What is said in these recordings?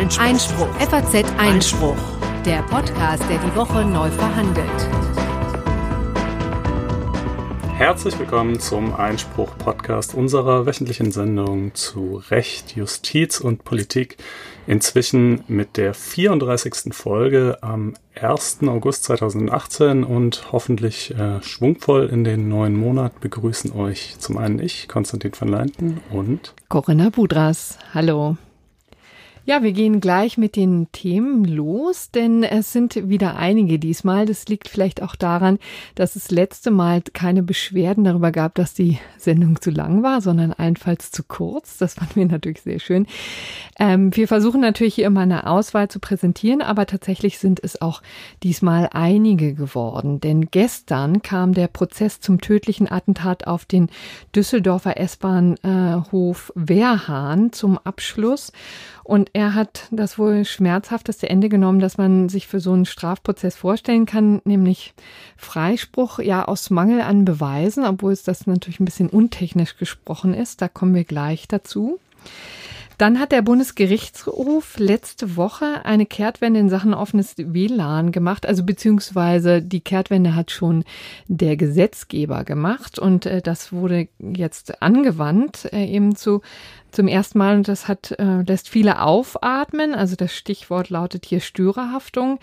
Einspruch. Einspruch. FAZ Einspruch. Der Podcast, der die Woche neu verhandelt. Herzlich willkommen zum Einspruch-Podcast unserer wöchentlichen Sendung zu Recht, Justiz und Politik. Inzwischen mit der 34. Folge am 1. August 2018 und hoffentlich äh, schwungvoll in den neuen Monat begrüßen euch zum einen ich, Konstantin van Leinten und Corinna Budras. Hallo. Ja, wir gehen gleich mit den Themen los, denn es sind wieder einige diesmal. Das liegt vielleicht auch daran, dass es letzte Mal keine Beschwerden darüber gab, dass die Sendung zu lang war, sondern allenfalls zu kurz. Das fanden wir natürlich sehr schön. Ähm, wir versuchen natürlich hier immer eine Auswahl zu präsentieren, aber tatsächlich sind es auch diesmal einige geworden. Denn gestern kam der Prozess zum tödlichen Attentat auf den Düsseldorfer S-Bahnhof Wehrhahn zum Abschluss. Und er hat das wohl schmerzhafteste Ende genommen, das man sich für so einen Strafprozess vorstellen kann, nämlich Freispruch, ja, aus Mangel an Beweisen, obwohl es das natürlich ein bisschen untechnisch gesprochen ist. Da kommen wir gleich dazu. Dann hat der Bundesgerichtshof letzte Woche eine Kehrtwende in Sachen offenes WLAN gemacht, also beziehungsweise die Kehrtwende hat schon der Gesetzgeber gemacht und äh, das wurde jetzt angewandt äh, eben zu zum ersten Mal und das hat äh, lässt viele aufatmen. Also das Stichwort lautet hier Störerhaftung.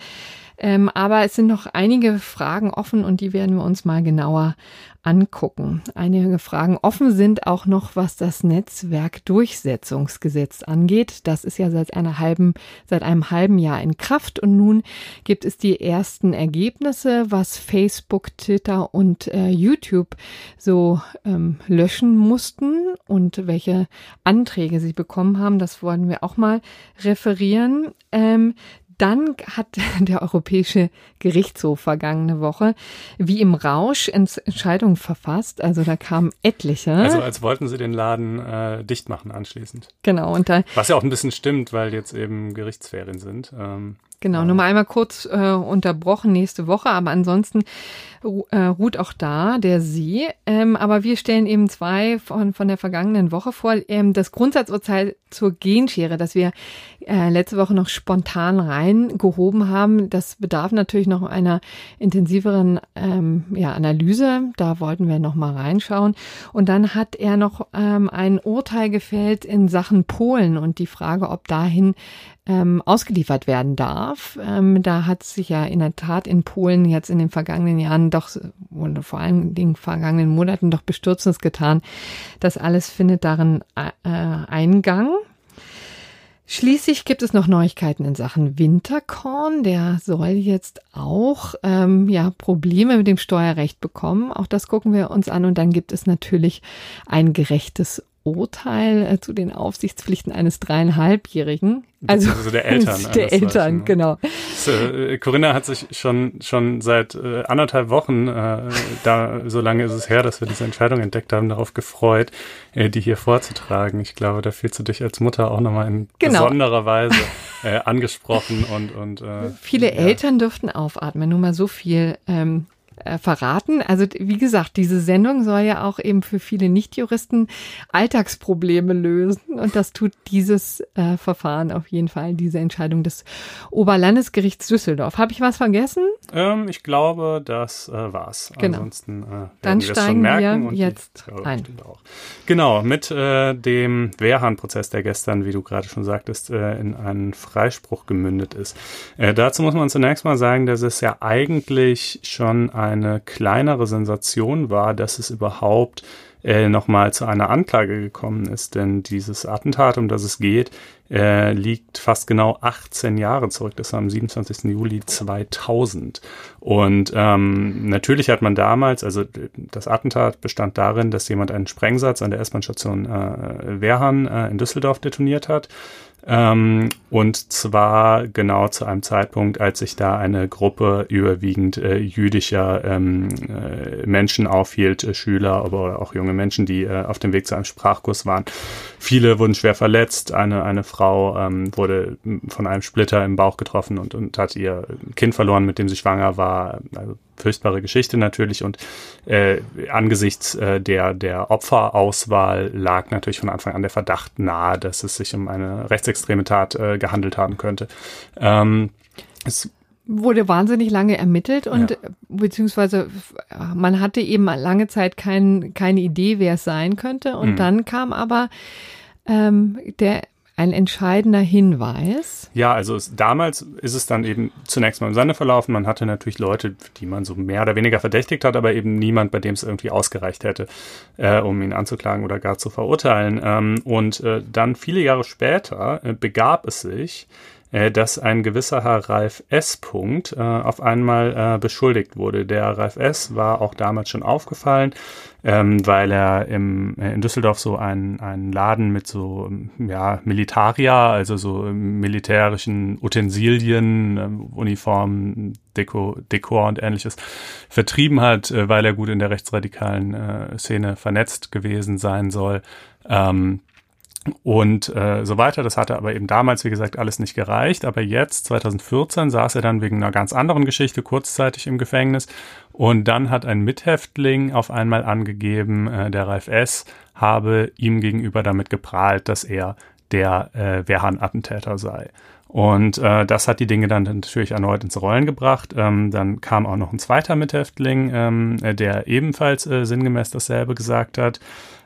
Ähm, aber es sind noch einige Fragen offen und die werden wir uns mal genauer angucken. Einige Fragen offen sind auch noch, was das Netzwerkdurchsetzungsgesetz angeht. Das ist ja seit einer halben, seit einem halben Jahr in Kraft und nun gibt es die ersten Ergebnisse, was Facebook, Twitter und äh, YouTube so ähm, löschen mussten und welche Anträge sie bekommen haben. Das wollen wir auch mal referieren. Ähm, dann hat der Europäische Gerichtshof vergangene Woche wie im Rausch Entscheidungen verfasst. Also da kamen etliche. Also als wollten sie den Laden äh, dicht machen anschließend. Genau. Und da, Was ja auch ein bisschen stimmt, weil jetzt eben Gerichtsferien sind. Ähm, Genau, nur mal einmal kurz äh, unterbrochen nächste Woche, aber ansonsten äh, ruht auch da der See. Ähm, aber wir stellen eben zwei von, von der vergangenen Woche vor. Ähm, das Grundsatzurteil zur Genschere, das wir äh, letzte Woche noch spontan reingehoben haben, das bedarf natürlich noch einer intensiveren ähm, ja, Analyse. Da wollten wir noch mal reinschauen. Und dann hat er noch ähm, ein Urteil gefällt in Sachen Polen und die Frage, ob dahin ähm, ausgeliefert werden darf. Ähm, da hat sich ja in der Tat in Polen jetzt in den vergangenen Jahren doch, oder vor allen Dingen vergangenen Monaten doch bestürzendes getan. Das alles findet darin äh, Eingang. Schließlich gibt es noch Neuigkeiten in Sachen Winterkorn. Der soll jetzt auch ähm, ja Probleme mit dem Steuerrecht bekommen. Auch das gucken wir uns an. Und dann gibt es natürlich ein gerechtes Urteil äh, zu den Aufsichtspflichten eines dreieinhalbjährigen. Also, also der Eltern. Der Eltern, genau. So, äh, Corinna hat sich schon, schon seit äh, anderthalb Wochen, äh, da, so lange ist es her, dass wir diese Entscheidung entdeckt haben, darauf gefreut, äh, die hier vorzutragen. Ich glaube, da fühlst du dich als Mutter auch nochmal in genau. besonderer Weise äh, angesprochen und, und Viele ja. Eltern dürften aufatmen, nur mal so viel. Ähm, äh, verraten. Also wie gesagt, diese Sendung soll ja auch eben für viele Nichtjuristen Alltagsprobleme lösen und das tut dieses äh, Verfahren auf jeden Fall, diese Entscheidung des Oberlandesgerichts Düsseldorf. Habe ich was vergessen? Ähm, ich glaube, das äh, war's. Genau. Ansonsten äh, dann steigen wir jetzt die, ein. Genau, mit äh, dem Wehrhahn-Prozess, der gestern, wie du gerade schon sagtest, äh, in einen Freispruch gemündet ist. Äh, dazu muss man zunächst mal sagen, dass es ja eigentlich schon ein eine kleinere Sensation war, dass es überhaupt äh, nochmal zu einer Anklage gekommen ist. Denn dieses Attentat, um das es geht, äh, liegt fast genau 18 Jahre zurück. Das war am 27. Juli 2000. Und ähm, natürlich hat man damals, also das Attentat bestand darin, dass jemand einen Sprengsatz an der S-Bahn-Station äh, Wehrhahn äh, in Düsseldorf detoniert hat. Ähm, und zwar genau zu einem Zeitpunkt, als sich da eine Gruppe überwiegend äh, jüdischer ähm, äh, Menschen aufhielt, äh, Schüler, aber auch junge Menschen, die äh, auf dem Weg zu einem Sprachkurs waren. Viele wurden schwer verletzt. Eine, eine Frau ähm, wurde von einem Splitter im Bauch getroffen und, und hat ihr Kind verloren, mit dem sie schwanger war. Also furchtbare Geschichte natürlich und äh, angesichts äh, der, der Opferauswahl lag natürlich von Anfang an der Verdacht nahe, dass es sich um eine rechtsextreme Tat äh, gehandelt haben könnte. Ähm, es wurde wahnsinnig lange ermittelt und ja. beziehungsweise man hatte eben lange Zeit kein, keine Idee, wer es sein könnte. Und mhm. dann kam aber ähm, der ein entscheidender Hinweis. Ja, also es, damals ist es dann eben zunächst mal im Sande verlaufen. Man hatte natürlich Leute, die man so mehr oder weniger verdächtigt hat, aber eben niemand, bei dem es irgendwie ausgereicht hätte, äh, um ihn anzuklagen oder gar zu verurteilen. Ähm, und äh, dann viele Jahre später äh, begab es sich, äh, dass ein gewisser Herr Ralf S. Punkt äh, auf einmal äh, beschuldigt wurde. Der Ralf S. war auch damals schon aufgefallen, ähm, weil er im, äh, in Düsseldorf so einen, einen Laden mit so ja, Militaria, also so militärischen Utensilien, äh, Uniformen, Deko, Dekor und ähnliches vertrieben hat, äh, weil er gut in der rechtsradikalen äh, Szene vernetzt gewesen sein soll. Ähm, und äh, so weiter. Das hatte aber eben damals, wie gesagt, alles nicht gereicht. Aber jetzt, 2014, saß er dann wegen einer ganz anderen Geschichte kurzzeitig im Gefängnis. Und dann hat ein Mithäftling auf einmal angegeben, äh, der Ralf S. habe ihm gegenüber damit geprahlt, dass er der äh, Wehrhahn-Attentäter sei. Und äh, das hat die Dinge dann natürlich erneut ins Rollen gebracht. Ähm, dann kam auch noch ein zweiter Mithäftling, ähm, der ebenfalls äh, sinngemäß dasselbe gesagt hat.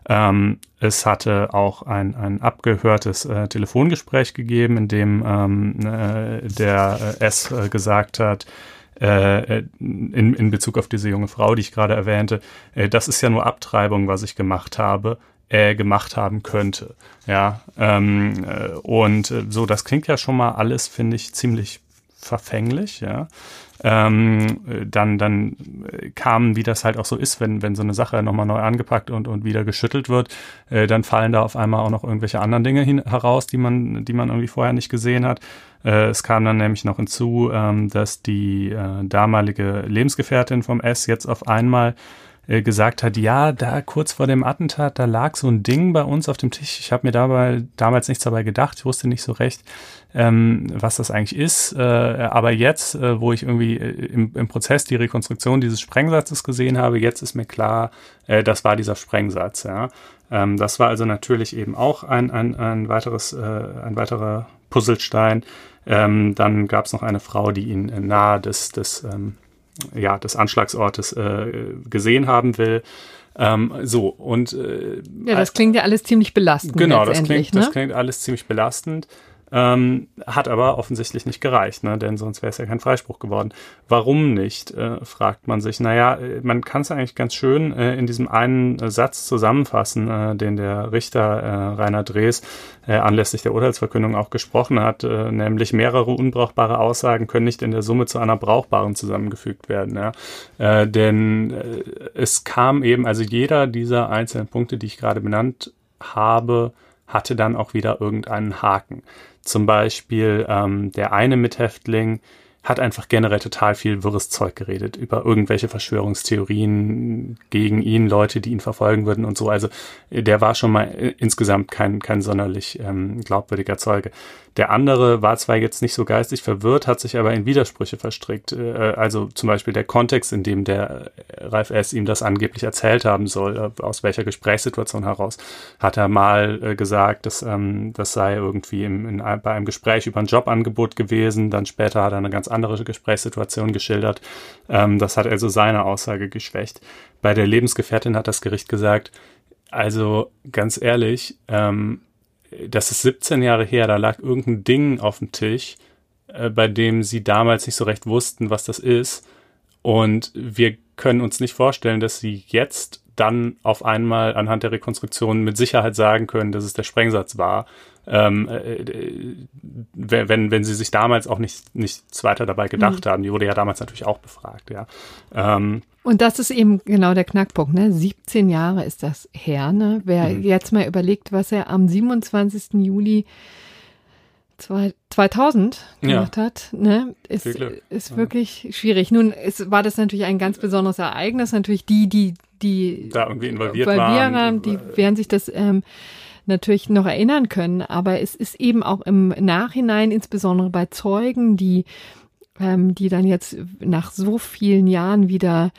Ähm, es hatte auch ein, ein abgehörtes äh, Telefongespräch gegeben, in dem ähm, äh, der äh, S äh, gesagt hat, äh, äh, in, in Bezug auf diese junge Frau, die ich gerade erwähnte, äh, das ist ja nur Abtreibung, was ich gemacht habe, äh, gemacht haben könnte. Ja, ähm, äh, und äh, so, das klingt ja schon mal alles, finde ich, ziemlich verfänglich, ja. Ähm, dann, dann kam, wie das halt auch so ist, wenn, wenn so eine Sache nochmal neu angepackt und, und wieder geschüttelt wird, äh, dann fallen da auf einmal auch noch irgendwelche anderen Dinge hin, heraus, die man, die man irgendwie vorher nicht gesehen hat. Äh, es kam dann nämlich noch hinzu, ähm, dass die äh, damalige Lebensgefährtin vom S jetzt auf einmal äh, gesagt hat, ja, da kurz vor dem Attentat, da lag so ein Ding bei uns auf dem Tisch. Ich habe mir dabei damals nichts dabei gedacht, ich wusste nicht so recht, ähm, was das eigentlich ist. Äh, aber jetzt, äh, wo ich irgendwie äh, im, im Prozess die Rekonstruktion dieses Sprengsatzes gesehen habe, jetzt ist mir klar, äh, das war dieser Sprengsatz. Ja. Ähm, das war also natürlich eben auch ein, ein, ein weiteres, äh, ein weiterer Puzzlestein. Ähm, dann gab es noch eine Frau, die ihn nahe des, des, ähm, ja, des Anschlagsortes äh, gesehen haben will. Ähm, so, und äh, ja, das klingt ja alles ziemlich belastend. Genau, das klingt, ne? das klingt alles ziemlich belastend. Ähm, hat aber offensichtlich nicht gereicht, ne? denn sonst wäre es ja kein Freispruch geworden. Warum nicht, äh, fragt man sich. Naja, äh, man kann es eigentlich ganz schön äh, in diesem einen äh, Satz zusammenfassen, äh, den der Richter Rainer Drees anlässlich der Urteilsverkündung auch gesprochen hat, nämlich mehrere unbrauchbare Aussagen können nicht in der Summe zu einer brauchbaren zusammengefügt werden. Ja? Denn es kam eben, also jeder dieser einzelnen Punkte, die ich gerade benannt habe, hatte dann auch wieder irgendeinen Haken. Zum Beispiel ähm, der eine Mithäftling hat einfach generell total viel wirres Zeug geredet über irgendwelche Verschwörungstheorien gegen ihn, Leute, die ihn verfolgen würden und so. Also der war schon mal insgesamt kein, kein sonderlich ähm, glaubwürdiger Zeuge. Der andere war zwar jetzt nicht so geistig verwirrt, hat sich aber in Widersprüche verstrickt. Äh, also zum Beispiel der Kontext, in dem der Ralf S. ihm das angeblich erzählt haben soll, äh, aus welcher Gesprächssituation heraus, hat er mal äh, gesagt, dass ähm, das sei irgendwie im, in, bei einem Gespräch über ein Jobangebot gewesen. Dann später hat er eine ganz andere Gesprächssituation geschildert. Ähm, das hat also seine Aussage geschwächt. Bei der Lebensgefährtin hat das Gericht gesagt, also ganz ehrlich, ähm, das ist 17 Jahre her, da lag irgendein Ding auf dem Tisch, äh, bei dem sie damals nicht so recht wussten, was das ist. Und wir können uns nicht vorstellen, dass sie jetzt dann auf einmal anhand der Rekonstruktion mit Sicherheit sagen können, dass es der Sprengsatz war. Ähm, äh, äh wenn, wenn sie sich damals auch nicht, nichts weiter dabei gedacht mhm. haben. Die wurde ja damals natürlich auch befragt, ja. Ähm, und das ist eben genau der Knackpunkt, ne? 17 Jahre ist das her, ne? Wer mhm. jetzt mal überlegt, was er am 27. Juli 2000 gemacht ja. hat, ne, ist, ist ja. wirklich schwierig. Nun ist, war das natürlich ein ganz besonderes Ereignis. Natürlich die, die, die da irgendwie involviert waren, die werden sich das ähm, natürlich noch erinnern können. Aber es ist eben auch im Nachhinein, insbesondere bei Zeugen, die ähm, die dann jetzt nach so vielen Jahren wieder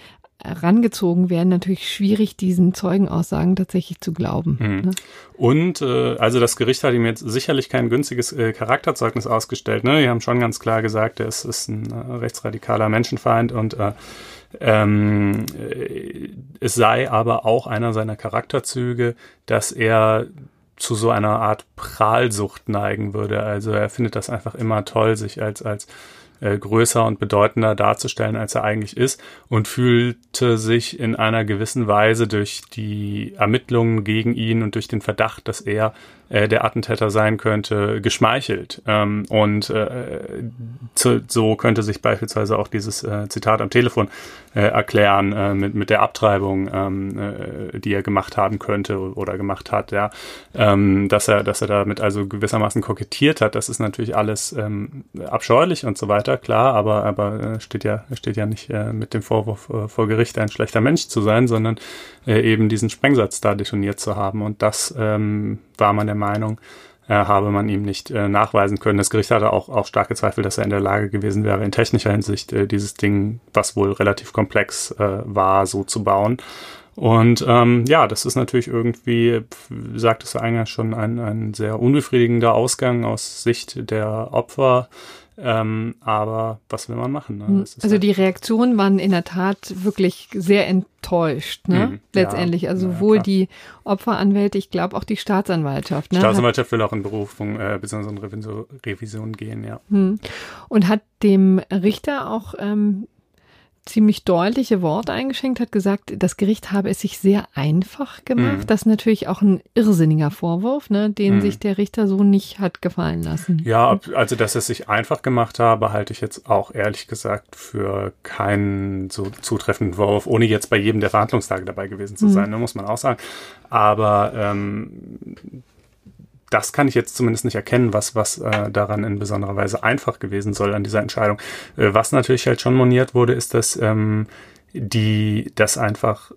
rangezogen werden, natürlich schwierig, diesen Zeugenaussagen tatsächlich zu glauben. Mhm. Ne? Und äh, also das Gericht hat ihm jetzt sicherlich kein günstiges äh, Charakterzeugnis ausgestellt. Ne? Die haben schon ganz klar gesagt, er ist, ist ein äh, rechtsradikaler Menschenfeind und äh, ähm, äh, es sei aber auch einer seiner Charakterzüge, dass er zu so einer Art Prahlsucht neigen würde. Also er findet das einfach immer toll, sich als, als äh, größer und bedeutender darzustellen, als er eigentlich ist und fühlte sich in einer gewissen Weise durch die Ermittlungen gegen ihn und durch den Verdacht, dass er äh, der Attentäter sein könnte, geschmeichelt. Ähm, und äh, zu, so könnte sich beispielsweise auch dieses äh, Zitat am Telefon äh, erklären äh, mit, mit der Abtreibung, ähm, äh, die er gemacht haben könnte oder gemacht hat, ja. Ähm, dass er, dass er damit also gewissermaßen kokettiert hat, das ist natürlich alles ähm, abscheulich und so weiter, klar, aber, aber äh, steht ja, steht ja nicht äh, mit dem Vorwurf äh, vor Gericht ein schlechter Mensch zu sein, sondern äh, eben diesen Sprengsatz da detoniert zu haben. Und das ähm, war man der Meinung, äh, habe man ihm nicht äh, nachweisen können. Das Gericht hatte auch, auch starke Zweifel, dass er in der Lage gewesen wäre, in technischer Hinsicht äh, dieses Ding, was wohl relativ komplex äh, war, so zu bauen. Und ähm, ja, das ist natürlich irgendwie, sagtest du eingangs schon, ein, ein sehr unbefriedigender Ausgang aus Sicht der Opfer. Ähm, aber was will man machen? Ne? Hm. Also halt die Reaktionen waren in der Tat wirklich sehr enttäuscht, ne? Mhm, Letztendlich. also ja, sowohl ja, die Opferanwälte, ich glaube auch die Staatsanwaltschaft. Ne? Staatsanwaltschaft will auch in Berufung äh, bzw. in Revision, Revision gehen, ja. Hm. Und hat dem Richter auch ähm, ziemlich deutliche Worte eingeschenkt, hat gesagt, das Gericht habe es sich sehr einfach gemacht. Mhm. Das ist natürlich auch ein irrsinniger Vorwurf, ne, den mhm. sich der Richter so nicht hat gefallen lassen. Ja, also dass es sich einfach gemacht habe, halte ich jetzt auch ehrlich gesagt für keinen so zutreffenden Vorwurf, ohne jetzt bei jedem der Verhandlungstage dabei gewesen zu mhm. sein, mhm. ne, muss man auch sagen. Aber ähm, das kann ich jetzt zumindest nicht erkennen, was, was äh, daran in besonderer Weise einfach gewesen soll an dieser Entscheidung. Äh, was natürlich halt schon moniert wurde, ist, dass ähm, die, das einfach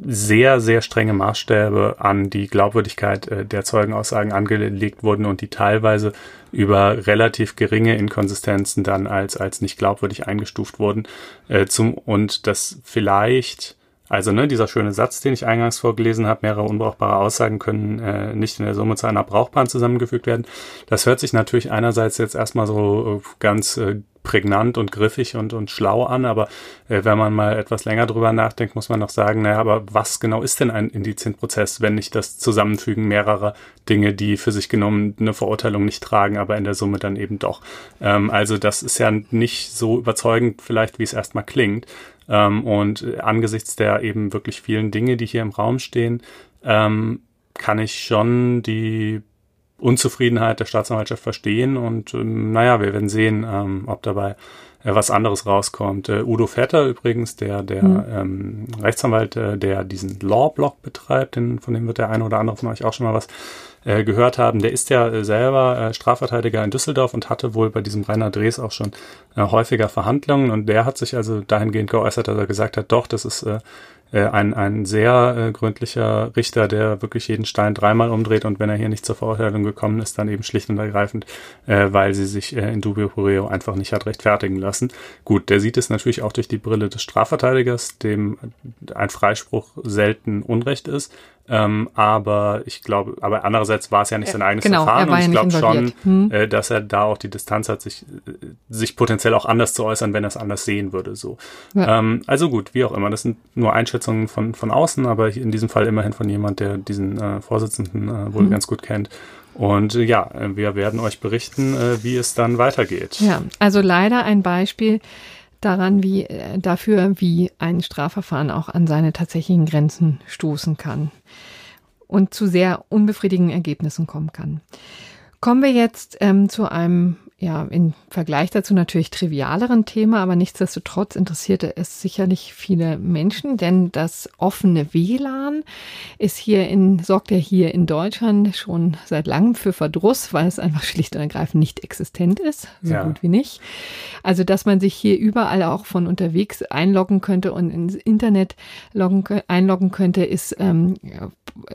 sehr, sehr strenge Maßstäbe an die Glaubwürdigkeit äh, der Zeugenaussagen angelegt wurden und die teilweise über relativ geringe Inkonsistenzen dann als, als nicht glaubwürdig eingestuft wurden. Äh, zum, und das vielleicht also ne, dieser schöne Satz, den ich eingangs vorgelesen habe, mehrere unbrauchbare Aussagen können äh, nicht in der Summe zu einer brauchbaren zusammengefügt werden. Das hört sich natürlich einerseits jetzt erstmal so äh, ganz äh, prägnant und griffig und, und schlau an, aber äh, wenn man mal etwas länger drüber nachdenkt, muss man noch sagen, naja, aber was genau ist denn ein Indizienprozess, wenn nicht das Zusammenfügen mehrerer Dinge, die für sich genommen eine Verurteilung nicht tragen, aber in der Summe dann eben doch. Ähm, also das ist ja nicht so überzeugend vielleicht, wie es erstmal klingt. Ähm, und angesichts der eben wirklich vielen Dinge, die hier im Raum stehen, ähm, kann ich schon die Unzufriedenheit der Staatsanwaltschaft verstehen und ähm, naja, wir werden sehen, ähm, ob dabei äh, was anderes rauskommt. Äh, Udo Vetter übrigens, der, der mhm. ähm, Rechtsanwalt, äh, der diesen Law-Blog betreibt, den, von dem wird der eine oder andere von euch auch schon mal was äh, gehört haben, der ist ja äh, selber äh, Strafverteidiger in Düsseldorf und hatte wohl bei diesem Rainer Drees auch schon äh, häufiger Verhandlungen und der hat sich also dahingehend geäußert, dass er gesagt hat, doch, das ist äh, äh, ein, ein sehr äh, gründlicher Richter, der wirklich jeden Stein dreimal umdreht und wenn er hier nicht zur Verurteilung gekommen ist, dann eben schlicht und ergreifend, äh, weil sie sich äh, in dubio pro reo einfach nicht hat rechtfertigen lassen. Gut, der sieht es natürlich auch durch die Brille des Strafverteidigers, dem ein Freispruch selten Unrecht ist. Ähm, aber ich glaube, aber andererseits war es ja nicht sein eigenes genau, Verfahren und ich glaube schon, hm. äh, dass er da auch die Distanz hat, sich, äh, sich potenziell auch anders zu äußern, wenn er es anders sehen würde. So. Ja. Ähm, also gut, wie auch immer. Das sind nur Einschätzungen von, von außen, aber in diesem Fall immerhin von jemand, der diesen äh, Vorsitzenden äh, wohl hm. ganz gut kennt. Und äh, ja, wir werden euch berichten, äh, wie es dann weitergeht. Ja, also leider ein Beispiel daran, wie äh, dafür, wie ein Strafverfahren auch an seine tatsächlichen Grenzen stoßen kann und zu sehr unbefriedigenden Ergebnissen kommen kann. Kommen wir jetzt ähm, zu einem ja, im Vergleich dazu natürlich trivialeren Thema, aber nichtsdestotrotz interessierte es sicherlich viele Menschen, denn das offene WLAN ist hier in, sorgt ja hier in Deutschland schon seit langem für Verdruss, weil es einfach schlicht und ergreifend nicht existent ist, so ja. gut wie nicht. Also, dass man sich hier überall auch von unterwegs einloggen könnte und ins Internet loggen, einloggen könnte, ist, ähm,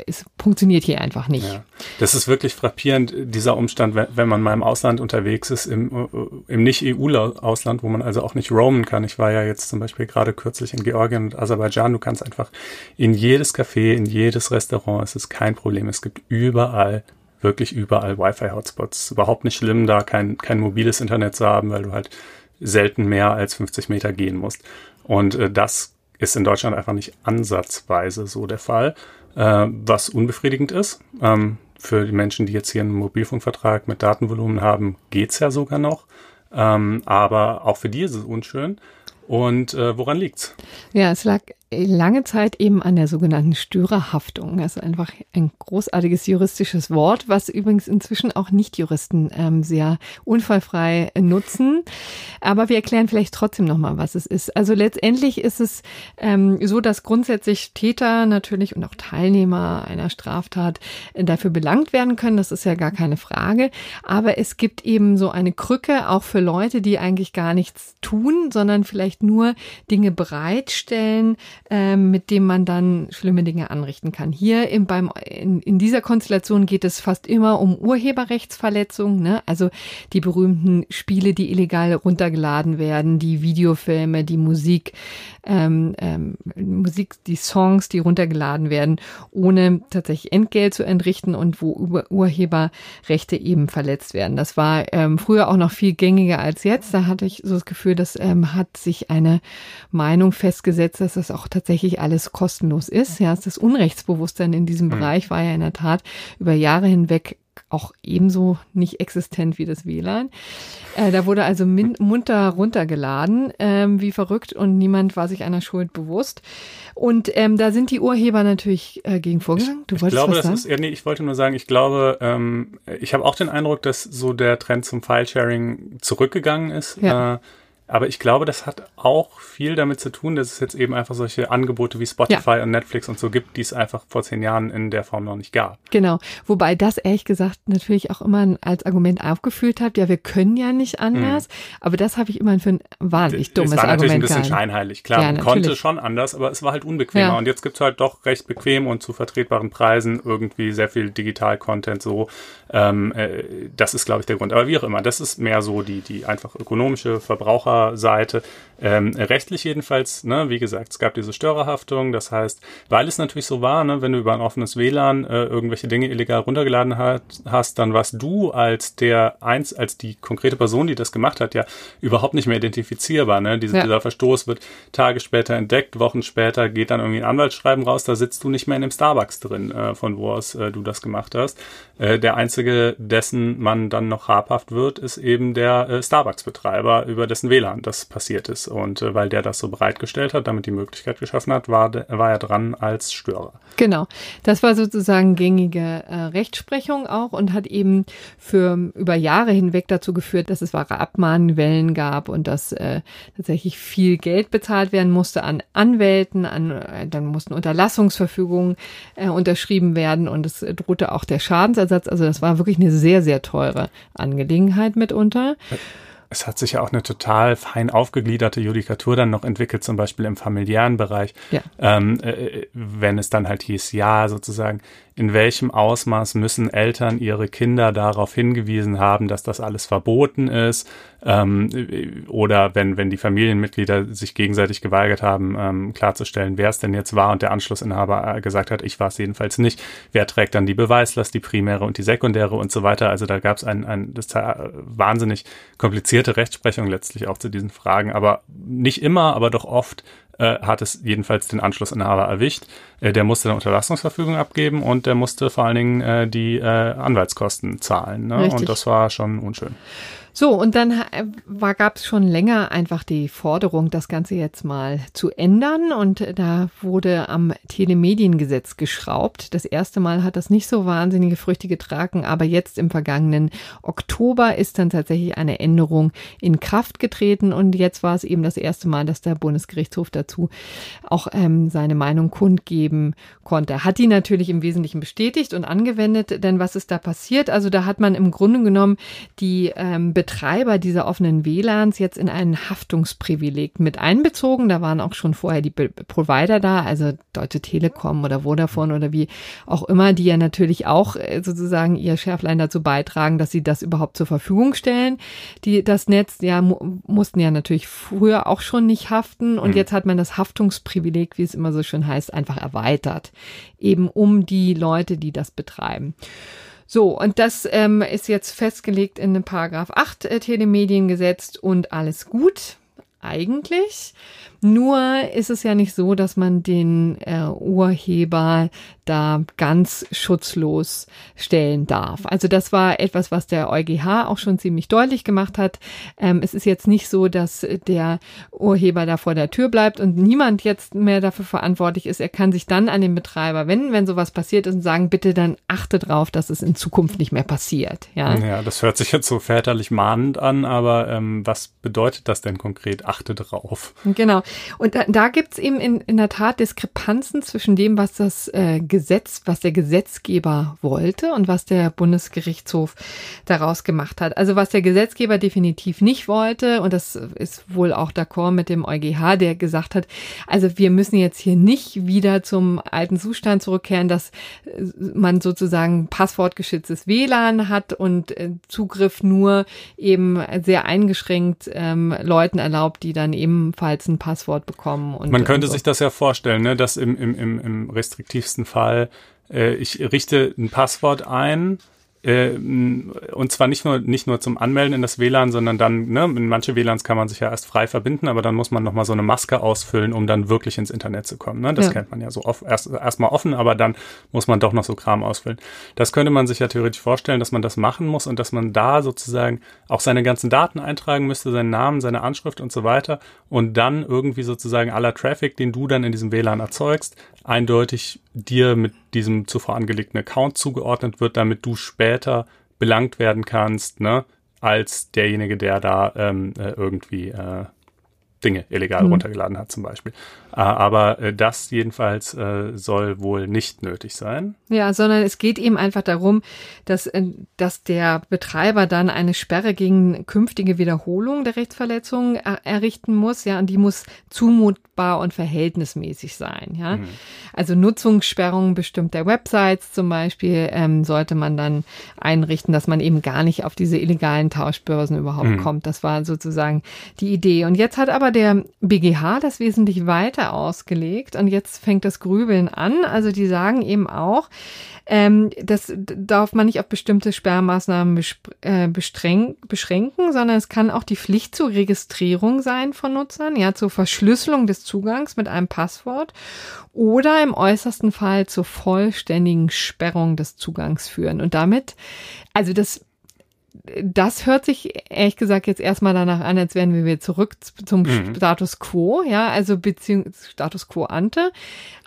es funktioniert hier einfach nicht. Ja. Das ist wirklich frappierend, dieser Umstand, wenn man mal im Ausland unterwegs ist es im, äh, im Nicht-EU-Ausland, wo man also auch nicht roamen kann. Ich war ja jetzt zum Beispiel gerade kürzlich in Georgien und Aserbaidschan. Du kannst einfach in jedes Café, in jedes Restaurant, es ist kein Problem. Es gibt überall wirklich überall Wi-Fi-Hotspots. Überhaupt nicht schlimm, da kein, kein mobiles Internet zu haben, weil du halt selten mehr als 50 Meter gehen musst. Und äh, das ist in Deutschland einfach nicht ansatzweise so der Fall, äh, was unbefriedigend ist. Ähm, für die Menschen, die jetzt hier einen Mobilfunkvertrag mit Datenvolumen haben, geht's ja sogar noch. Ähm, aber auch für die ist es unschön. Und äh, woran liegt's? Ja, es lag lange Zeit eben an der sogenannten Störerhaftung. Das ist einfach ein großartiges juristisches Wort, was übrigens inzwischen auch Nichtjuristen ähm, sehr unfallfrei nutzen. Aber wir erklären vielleicht trotzdem nochmal, was es ist. Also letztendlich ist es ähm, so, dass grundsätzlich Täter natürlich und auch Teilnehmer einer Straftat dafür belangt werden können. Das ist ja gar keine Frage. Aber es gibt eben so eine Krücke auch für Leute, die eigentlich gar nichts tun, sondern vielleicht nur Dinge bereitstellen, ähm, mit dem man dann schlimme Dinge anrichten kann. Hier im, beim, in, in dieser Konstellation geht es fast immer um Urheberrechtsverletzungen, ne? also die berühmten Spiele, die illegal runtergeladen werden, die Videofilme, die Musik, ähm, ähm, Musik, die Songs, die runtergeladen werden, ohne tatsächlich Entgelt zu entrichten und wo Ur Urheberrechte eben verletzt werden. Das war ähm, früher auch noch viel gängiger als jetzt. Da hatte ich so das Gefühl, das ähm, hat sich eine Meinung festgesetzt, dass das auch tatsächlich alles kostenlos ist. Ja, das Unrechtsbewusstsein in diesem mhm. Bereich war ja in der Tat über Jahre hinweg auch ebenso nicht existent wie das WLAN. Äh, da wurde also munter runtergeladen, ähm, wie verrückt, und niemand war sich einer Schuld bewusst. Und ähm, da sind die Urheber natürlich äh, gegen vorgegangen. Du ich, wolltest ich glaube, was sagen? das ist, ja, nee, ich wollte nur sagen, ich glaube, ähm, ich habe auch den Eindruck, dass so der Trend zum File-Sharing zurückgegangen ist. Ja. Äh, aber ich glaube, das hat auch viel damit zu tun, dass es jetzt eben einfach solche Angebote wie Spotify ja. und Netflix und so gibt, die es einfach vor zehn Jahren in der Form noch nicht gab. Genau. Wobei das ehrlich gesagt natürlich auch immer als Argument aufgeführt hat, ja, wir können ja nicht anders. Mhm. Aber das habe ich immer für ein wahnsinnig dummes Argument. Es war natürlich ein bisschen scheinheilig. Klar, ja, man konnte schon anders, aber es war halt unbequemer. Ja. Und jetzt gibt es halt doch recht bequem und zu vertretbaren Preisen irgendwie sehr viel Digital-Content so. Ähm, äh, das ist, glaube ich, der Grund. Aber wie auch immer, das ist mehr so die, die einfach ökonomische Verbraucher Seite. Ähm, rechtlich jedenfalls, ne, wie gesagt, es gab diese Störerhaftung. Das heißt, weil es natürlich so war, ne, wenn du über ein offenes WLAN äh, irgendwelche Dinge illegal runtergeladen hat, hast, dann warst du als der eins, als die konkrete Person, die das gemacht hat, ja überhaupt nicht mehr identifizierbar. Ne? Diese, ja. Dieser Verstoß wird Tage später entdeckt, Wochen später geht dann irgendwie ein Anwaltsschreiben raus, da sitzt du nicht mehr in dem Starbucks drin, äh, von wo aus äh, du das gemacht hast. Äh, der einzige, dessen man dann noch habhaft wird, ist eben der äh, Starbucks-Betreiber, über dessen WLAN WLAN das passiert ist. Und äh, weil der das so bereitgestellt hat, damit die Möglichkeit geschaffen hat, war, war er dran als Störer. Genau. Das war sozusagen gängige äh, Rechtsprechung auch und hat eben für über Jahre hinweg dazu geführt, dass es wahre Abmahnwellen gab und dass äh, tatsächlich viel Geld bezahlt werden musste an Anwälten, an, äh, dann mussten Unterlassungsverfügungen äh, unterschrieben werden und es drohte auch der Schadensersatz. Also das war wirklich eine sehr, sehr teure Angelegenheit mitunter. Ja es hat sich ja auch eine total fein aufgegliederte Judikatur dann noch entwickelt, zum Beispiel im familiären Bereich. Ja. Ähm, äh, wenn es dann halt hieß, ja, sozusagen, in welchem Ausmaß müssen Eltern ihre Kinder darauf hingewiesen haben, dass das alles verboten ist, ähm, oder wenn, wenn die Familienmitglieder sich gegenseitig geweigert haben, ähm, klarzustellen, wer es denn jetzt war und der Anschlussinhaber äh, gesagt hat, ich war es jedenfalls nicht, wer trägt dann die Beweislast, die primäre und die sekundäre und so weiter. Also da gab es ein, ein das wahnsinnig komplizierte Rechtsprechung letztlich auch zu diesen Fragen, aber nicht immer, aber doch oft äh, hat es jedenfalls den Anschlussinhaber erwischt. Äh, der musste eine Unterlassungsverfügung abgeben und der musste vor allen Dingen äh, die äh, Anwaltskosten zahlen. Ne? Und das war schon unschön. So, und dann äh, gab es schon länger einfach die Forderung, das Ganze jetzt mal zu ändern. Und da wurde am Telemediengesetz geschraubt. Das erste Mal hat das nicht so wahnsinnige Früchte getragen, aber jetzt im vergangenen Oktober ist dann tatsächlich eine Änderung in Kraft getreten. Und jetzt war es eben das erste Mal, dass der Bundesgerichtshof dazu auch ähm, seine Meinung kundgeben geben konnte. Hat die natürlich im Wesentlichen bestätigt und angewendet, denn was ist da passiert? Also da hat man im Grunde genommen die ähm, Betreiber dieser offenen WLANs jetzt in ein Haftungsprivileg mit einbezogen. Da waren auch schon vorher die Be Provider da, also Deutsche Telekom oder Vodafone oder wie auch immer, die ja natürlich auch äh, sozusagen ihr Schärflein dazu beitragen, dass sie das überhaupt zur Verfügung stellen. Die, das Netz, ja, mu mussten ja natürlich früher auch schon nicht haften und mhm. jetzt hat man das Haftungsprivileg, wie es immer so schön heißt, einfach erweitert. Eben um die Leute, die das betreiben. So, und das ähm, ist jetzt festgelegt in dem Paragraph 8 äh, Telemediengesetz und alles gut, eigentlich. Nur ist es ja nicht so, dass man den äh, Urheber da ganz schutzlos stellen darf. Also das war etwas, was der EuGH auch schon ziemlich deutlich gemacht hat. Ähm, es ist jetzt nicht so, dass der Urheber da vor der Tür bleibt und niemand jetzt mehr dafür verantwortlich ist. Er kann sich dann an den Betreiber wenden, wenn sowas passiert ist und sagen, bitte dann achte drauf, dass es in Zukunft nicht mehr passiert. Ja, ja das hört sich jetzt so väterlich mahnend an, aber ähm, was bedeutet das denn konkret? Achte drauf. Genau. Und da, da gibt es eben in, in der Tat Diskrepanzen zwischen dem, was das äh, Gesetz, was der Gesetzgeber wollte und was der Bundesgerichtshof daraus gemacht hat. Also was der Gesetzgeber definitiv nicht wollte, und das ist wohl auch d'accord mit dem EuGH, der gesagt hat, also wir müssen jetzt hier nicht wieder zum alten Zustand zurückkehren, dass äh, man sozusagen passwortgeschütztes WLAN hat und äh, Zugriff nur eben sehr eingeschränkt ähm, Leuten erlaubt, die dann ebenfalls ein Passwort Passwort bekommen. Und, Man könnte und so. sich das ja vorstellen, ne, dass im, im, im, im restriktivsten Fall äh, ich richte ein Passwort ein, und zwar nicht nur nicht nur zum Anmelden in das WLAN, sondern dann, ne, in manche WLANs kann man sich ja erst frei verbinden, aber dann muss man nochmal so eine Maske ausfüllen, um dann wirklich ins Internet zu kommen. Ne? Das ja. kennt man ja so oft, erst erstmal offen, aber dann muss man doch noch so Kram ausfüllen. Das könnte man sich ja theoretisch vorstellen, dass man das machen muss und dass man da sozusagen auch seine ganzen Daten eintragen müsste, seinen Namen, seine Anschrift und so weiter und dann irgendwie sozusagen aller Traffic, den du dann in diesem WLAN erzeugst, eindeutig dir mit diesem zuvor angelegten Account zugeordnet wird, damit du später belangt werden kannst, ne, als derjenige, der da ähm, äh, irgendwie äh, Dinge illegal mhm. runtergeladen hat zum Beispiel. Äh, aber äh, das jedenfalls äh, soll wohl nicht nötig sein. Ja, sondern es geht eben einfach darum, dass, dass der Betreiber dann eine Sperre gegen künftige Wiederholung der Rechtsverletzung errichten muss, ja, und die muss zumutbar und verhältnismäßig sein, ja. Mhm. Also Nutzungssperrungen bestimmter Websites zum Beispiel ähm, sollte man dann einrichten, dass man eben gar nicht auf diese illegalen Tauschbörsen überhaupt mhm. kommt. Das war sozusagen die Idee. Und jetzt hat aber der BGH das wesentlich weiter ausgelegt und jetzt fängt das Grübeln an. Also die sagen eben auch, ähm, das darf man nicht auf bestimmte Sperrmaßnahmen äh, beschränken, sondern es kann auch die Pflicht zur Registrierung sein von Nutzern, ja, zur Verschlüsselung des Zugangs mit einem Passwort oder im äußersten Fall zur vollständigen Sperrung des Zugangs führen. Und damit, also das das hört sich ehrlich gesagt jetzt erstmal danach an, als wären wir wieder zurück zum mhm. Status quo, ja, also beziehungsweise Status quo ante.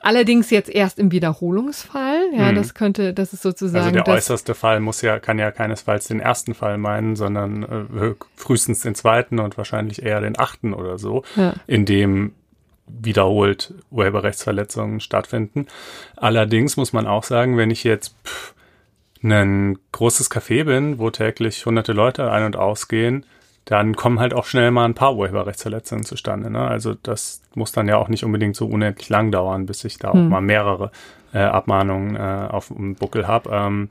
Allerdings jetzt erst im Wiederholungsfall, ja, mhm. das könnte, das ist sozusagen. Also der äußerste Fall muss ja, kann ja keinesfalls den ersten Fall meinen, sondern äh, frühestens den zweiten und wahrscheinlich eher den achten oder so, ja. in dem wiederholt Urheberrechtsverletzungen stattfinden. Allerdings muss man auch sagen, wenn ich jetzt pff, ein großes Café bin, wo täglich hunderte Leute ein- und ausgehen, dann kommen halt auch schnell mal ein paar Urheberrechtsverletzungen zustande. Ne? Also das muss dann ja auch nicht unbedingt so unendlich lang dauern, bis ich da hm. auch mal mehrere äh, Abmahnungen äh, auf dem Buckel habe. Ähm,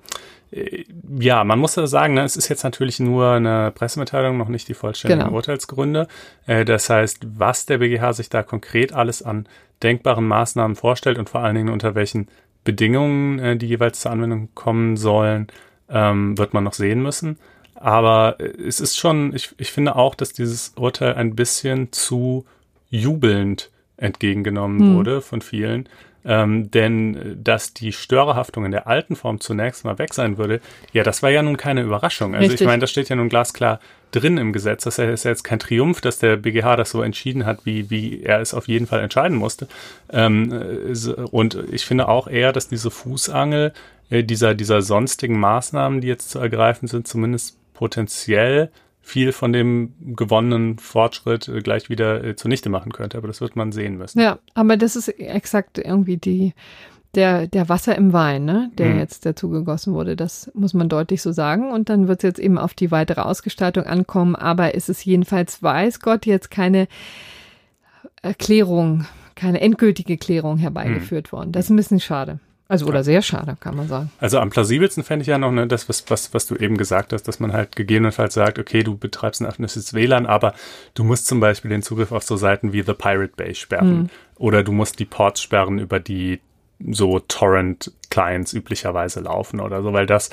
äh, ja, man muss ja sagen, ne, es ist jetzt natürlich nur eine Pressemitteilung, noch nicht die vollständigen genau. Urteilsgründe. Äh, das heißt, was der BGH sich da konkret alles an denkbaren Maßnahmen vorstellt und vor allen Dingen unter welchen Bedingungen, äh, die jeweils zur Anwendung kommen sollen, ähm, wird man noch sehen müssen. Aber äh, es ist schon, ich, ich finde auch, dass dieses Urteil ein bisschen zu jubelnd entgegengenommen hm. wurde von vielen. Ähm, denn äh, dass die Störerhaftung in der alten Form zunächst mal weg sein würde, ja, das war ja nun keine Überraschung. Also Richtig. ich meine, das steht ja nun glasklar drin im Gesetz. Das ist ja jetzt kein Triumph, dass der BGH das so entschieden hat, wie, wie er es auf jeden Fall entscheiden musste. Ähm, äh, und ich finde auch eher, dass diese Fußangel äh, dieser, dieser sonstigen Maßnahmen, die jetzt zu ergreifen sind, zumindest potenziell viel von dem gewonnenen Fortschritt äh, gleich wieder äh, zunichte machen könnte. Aber das wird man sehen müssen. Ja, aber das ist exakt irgendwie die, der, der Wasser im Wein, ne, der mhm. jetzt dazu gegossen wurde. Das muss man deutlich so sagen. Und dann wird es jetzt eben auf die weitere Ausgestaltung ankommen. Aber ist es jedenfalls, weiß Gott, jetzt keine Erklärung, keine endgültige Klärung herbeigeführt mhm. worden. Das ist ein bisschen schade. Also oder sehr schade, kann man sagen. Also am plausibelsten fände ich ja noch ne, das, was, was, was du eben gesagt hast, dass man halt gegebenenfalls sagt, okay, du betreibst ein öffentliches WLAN, aber du musst zum Beispiel den Zugriff auf so Seiten wie The Pirate Bay sperren. Mhm. Oder du musst die Ports sperren, über die so Torrent-Clients üblicherweise laufen oder so, weil das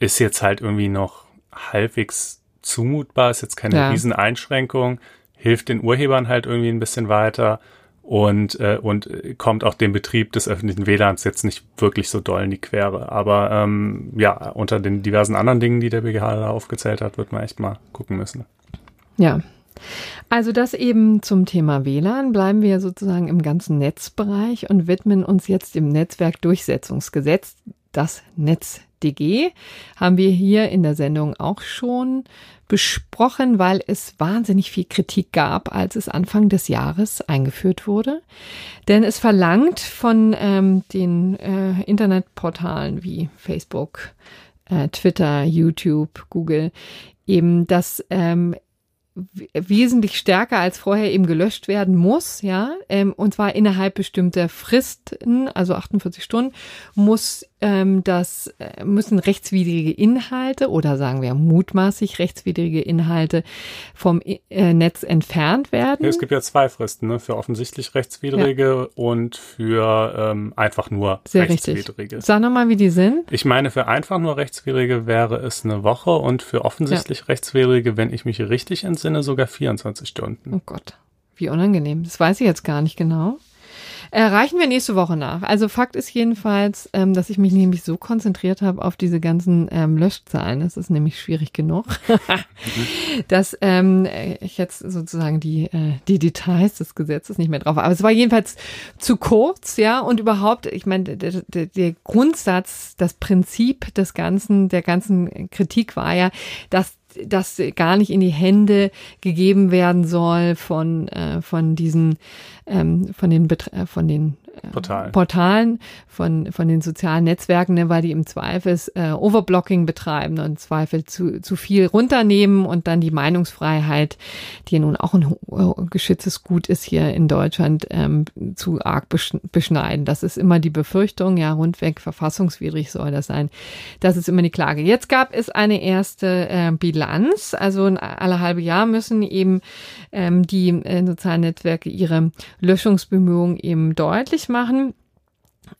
ist jetzt halt irgendwie noch halbwegs zumutbar, ist jetzt keine ja. Rieseneinschränkung, hilft den Urhebern halt irgendwie ein bisschen weiter und, äh, und kommt auch dem Betrieb des öffentlichen WLANs jetzt nicht wirklich so doll in die Quere. Aber ähm, ja, unter den diversen anderen Dingen, die der BGH da aufgezählt hat, wird man echt mal gucken müssen. Ja. Also das eben zum Thema WLAN. Bleiben wir sozusagen im ganzen Netzbereich und widmen uns jetzt dem Netzwerkdurchsetzungsgesetz, das NetzDG. Haben wir hier in der Sendung auch schon besprochen, weil es wahnsinnig viel Kritik gab, als es Anfang des Jahres eingeführt wurde. Denn es verlangt von ähm, den äh, Internetportalen wie Facebook, äh, Twitter, YouTube, Google eben, dass ähm, wesentlich stärker als vorher eben gelöscht werden muss, ja, ähm, und zwar innerhalb bestimmter Fristen, also 48 Stunden, muss ähm, das äh, müssen rechtswidrige Inhalte oder sagen wir mutmaßlich rechtswidrige Inhalte vom äh, Netz entfernt werden. Es gibt ja zwei Fristen, ne? für offensichtlich rechtswidrige ja. und für ähm, einfach nur Sehr rechtswidrige. Richtig. Sag nochmal, wie die sind. Ich meine, für einfach nur rechtswidrige wäre es eine Woche und für offensichtlich ja. rechtswidrige, wenn ich mich richtig entsinne, sogar 24 Stunden. Oh Gott, wie unangenehm. Das weiß ich jetzt gar nicht genau. Erreichen wir nächste Woche nach. Also Fakt ist jedenfalls, ähm, dass ich mich nämlich so konzentriert habe auf diese ganzen ähm, Löschzahlen. Das ist nämlich schwierig genug, dass ähm, ich jetzt sozusagen die, äh, die Details des Gesetzes nicht mehr drauf habe. Aber es war jedenfalls zu kurz, ja. Und überhaupt, ich meine, der, der, der Grundsatz, das Prinzip des Ganzen, der ganzen Kritik war ja, dass das gar nicht in die Hände gegeben werden soll von äh, von diesen ähm, von den Betre äh, von den Portalen, Portalen von, von den sozialen Netzwerken, ne, weil die im Zweifel äh, Overblocking betreiben und Zweifel zu, zu viel runternehmen und dann die Meinungsfreiheit, die nun auch ein geschütztes Gut ist hier in Deutschland, ähm, zu arg beschneiden. Das ist immer die Befürchtung, ja, rundweg verfassungswidrig soll das sein. Das ist immer die Klage. Jetzt gab es eine erste äh, Bilanz, also alle halbe Jahr müssen eben ähm, die äh, sozialen Netzwerke ihre Löschungsbemühungen eben deutlich machen.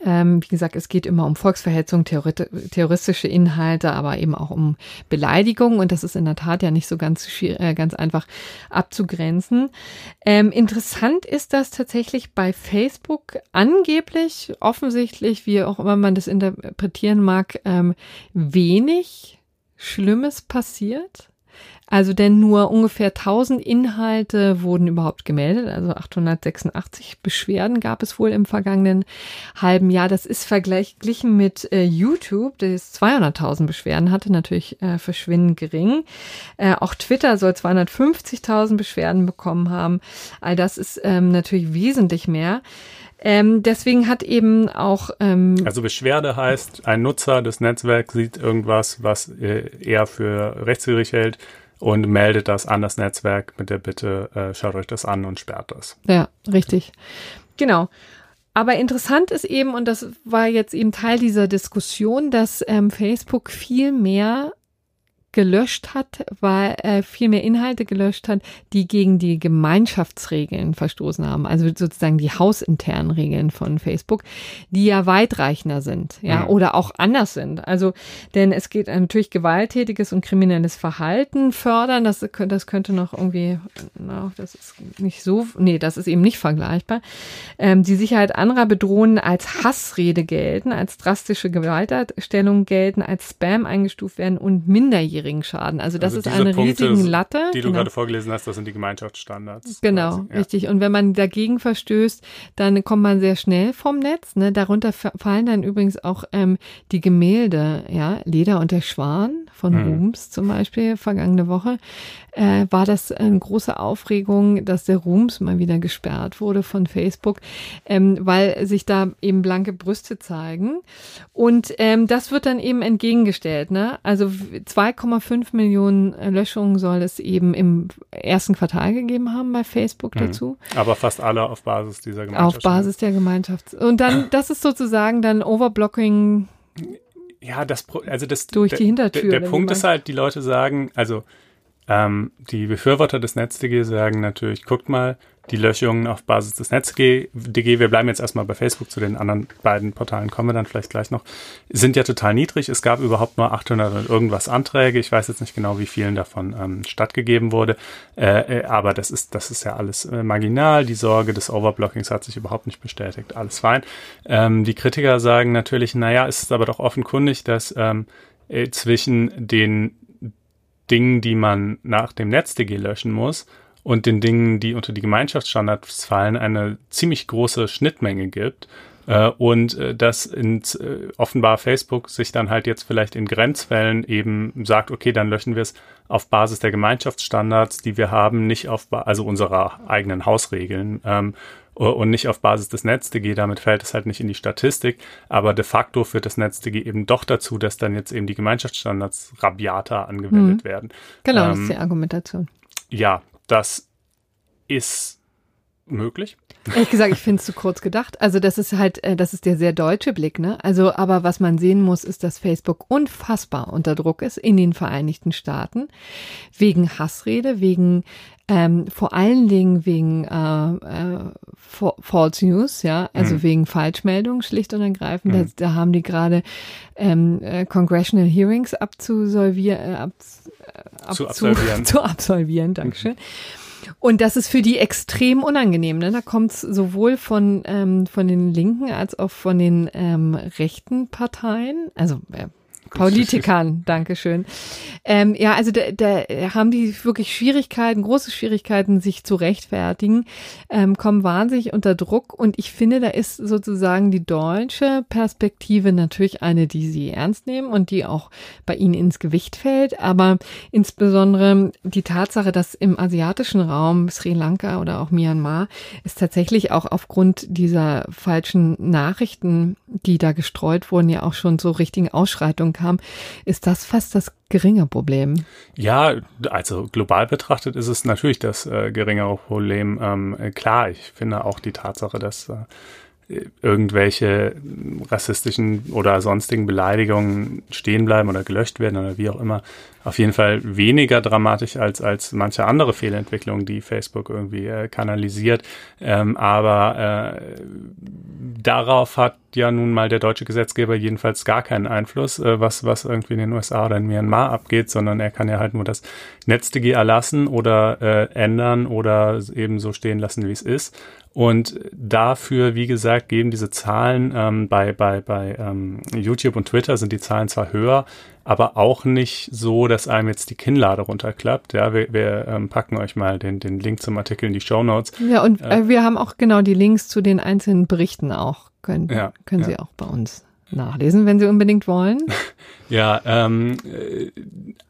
Ähm, wie gesagt, es geht immer um Volksverhetzung, terroristische Inhalte, aber eben auch um Beleidigung und das ist in der Tat ja nicht so ganz, äh, ganz einfach abzugrenzen. Ähm, interessant ist, dass tatsächlich bei Facebook angeblich, offensichtlich, wie auch immer man das interpretieren mag, ähm, wenig Schlimmes passiert. Also denn nur ungefähr 1000 Inhalte wurden überhaupt gemeldet, also 886 Beschwerden gab es wohl im vergangenen halben Jahr. Das ist verglichen mit äh, YouTube, das 200.000 Beschwerden hatte, natürlich äh, verschwindend gering. Äh, auch Twitter soll 250.000 Beschwerden bekommen haben. All das ist ähm, natürlich wesentlich mehr. Ähm, deswegen hat eben auch. Ähm, also Beschwerde heißt, ein Nutzer des Netzwerks sieht irgendwas, was äh, er für rechtswidrig hält und meldet das an das Netzwerk mit der Bitte, äh, schaut euch das an und sperrt das. Ja, richtig. Genau. Aber interessant ist eben, und das war jetzt eben Teil dieser Diskussion, dass ähm, Facebook viel mehr gelöscht hat, weil er viel mehr Inhalte gelöscht hat, die gegen die Gemeinschaftsregeln verstoßen haben. Also sozusagen die hausinternen Regeln von Facebook, die ja weitreichender sind, ja, mhm. oder auch anders sind. Also, denn es geht natürlich gewalttätiges und kriminelles Verhalten fördern. Das, das könnte noch irgendwie, na, das ist nicht so, nee, das ist eben nicht vergleichbar. Ähm, die Sicherheit anderer bedrohen als Hassrede gelten, als drastische Gewaltdarstellung gelten, als Spam eingestuft werden und minderjährige geringen Schaden. Also das Also ist eine Punkte, riesige Latte. Die du genau. gerade vorgelesen hast, das sind die Gemeinschaftsstandards. Genau, quasi, ja. richtig. Und wenn man dagegen verstößt, dann kommt man sehr schnell vom Netz. Ne? Darunter fa- fallen dann übrigens auch ähm, die Gemälde, ja, Leder und der Schwan von Mhm. Rums zum Beispiel, vergangene Woche, äh, war das eine große Aufregung, dass der Rums mal wieder gesperrt wurde von Facebook, ähm, weil sich da eben blanke Brüste zeigen. Und ähm, das wird dann eben entgegengestellt. Ne? Also 2,5 Millionen Löschungen soll es eben im ersten Quartal gegeben haben bei Facebook Mhm. dazu. Aber fast alle auf Basis dieser Auf Gemeinschaftsstandards. Basis der Gemeinschafts. Und dann, das ist sozusagen dann Overblocking. Ja, das, also das, Durch die Hintertür, Der, der Punkt ist halt, die Leute sagen, also ähm, die Befürworter des NetzDG sagen natürlich, guckt mal, die Löschungen auf Basis des NetzDG, DG, wir bleiben jetzt erstmal bei Facebook, zu den anderen beiden Portalen kommen wir dann vielleicht gleich noch, sind ja total niedrig. Es gab überhaupt nur 800 und irgendwas Anträge. Ich weiß jetzt nicht genau, wie vielen davon ähm, stattgegeben wurde, äh, äh, aber das ist, das ist ja alles äh, marginal. Die Sorge des Overblockings hat sich überhaupt nicht bestätigt. Alles fein. Ähm, die Kritiker sagen natürlich, naja, es ist aber doch offenkundig, dass ähm, äh, zwischen den Dingen, die man nach dem NetzDG löschen muss und den Dingen, die unter die Gemeinschaftsstandards fallen, eine ziemlich große Schnittmenge gibt. Äh, und äh, dass ins, äh, offenbar Facebook sich dann halt jetzt vielleicht in Grenzfällen eben sagt, okay, dann löschen wir es auf Basis der Gemeinschaftsstandards, die wir haben, nicht auf, ba also unserer eigenen Hausregeln. Ähm, und nicht auf Basis des NetzDG, damit fällt es halt nicht in die Statistik, aber de facto führt das NetzDG eben doch dazu, dass dann jetzt eben die Gemeinschaftsstandards rabiater angewendet werden. Genau, das Ähm, ist die Argumentation. Ja, das ist möglich. Ehrlich gesagt, ich finde es zu kurz gedacht. Also das ist halt, äh, das ist der sehr deutsche Blick, ne? Also, aber was man sehen muss, ist, dass Facebook unfassbar unter Druck ist in den Vereinigten Staaten wegen Hassrede, wegen ähm, vor allen Dingen wegen äh, äh, Fa- False News, ja, also Mhm. wegen Falschmeldungen schlicht und ergreifend. Mhm. Da, da haben die gerade ähm, äh, Congressional Hearings abzusolvieren, äh, ab, äh, Zu absolvieren. zu absolvieren, Dankeschön. Und das ist für die extrem unangenehm. Ne? Da kommt es sowohl von, ähm, von den Linken als auch von den ähm, rechten Parteien, also äh, Politikern, Dankeschön. Ähm, ja, also da, da haben die wirklich Schwierigkeiten, große Schwierigkeiten, sich zu rechtfertigen, ähm, kommen wahnsinnig unter Druck und ich finde, da ist sozusagen die deutsche Perspektive natürlich eine, die sie ernst nehmen und die auch bei ihnen ins Gewicht fällt, aber insbesondere die Tatsache, dass im asiatischen Raum Sri Lanka oder auch Myanmar es tatsächlich auch aufgrund dieser falschen Nachrichten, die da gestreut wurden, ja auch schon so richtigen Ausschreitungen kam, ist das fast das geringe Problem. Ja, also global betrachtet ist es natürlich das äh, geringere Problem. Ähm, äh, klar, ich finde auch die Tatsache, dass äh, irgendwelche rassistischen oder sonstigen Beleidigungen stehen bleiben oder gelöscht werden oder wie auch immer, auf jeden Fall weniger dramatisch als, als manche andere Fehlentwicklungen, die Facebook irgendwie äh, kanalisiert. Ähm, aber äh, darauf hat ja nun mal der deutsche Gesetzgeber jedenfalls gar keinen Einfluss, äh, was, was irgendwie in den USA oder in Myanmar abgeht, sondern er kann ja halt nur das NetzDG erlassen oder äh, ändern oder eben so stehen lassen, wie es ist. Und dafür, wie gesagt, geben diese Zahlen ähm, bei, bei, bei ähm, YouTube und Twitter sind die Zahlen zwar höher, aber auch nicht so, dass einem jetzt die Kinnlade runterklappt. Ja, wir, wir ähm, packen euch mal den, den Link zum Artikel in die Show Notes. Ja, und äh, wir haben auch genau die Links zu den einzelnen Berichten auch. Können, Ja, können ja. Sie auch bei uns nachlesen, wenn Sie unbedingt wollen. Ja, ähm, äh,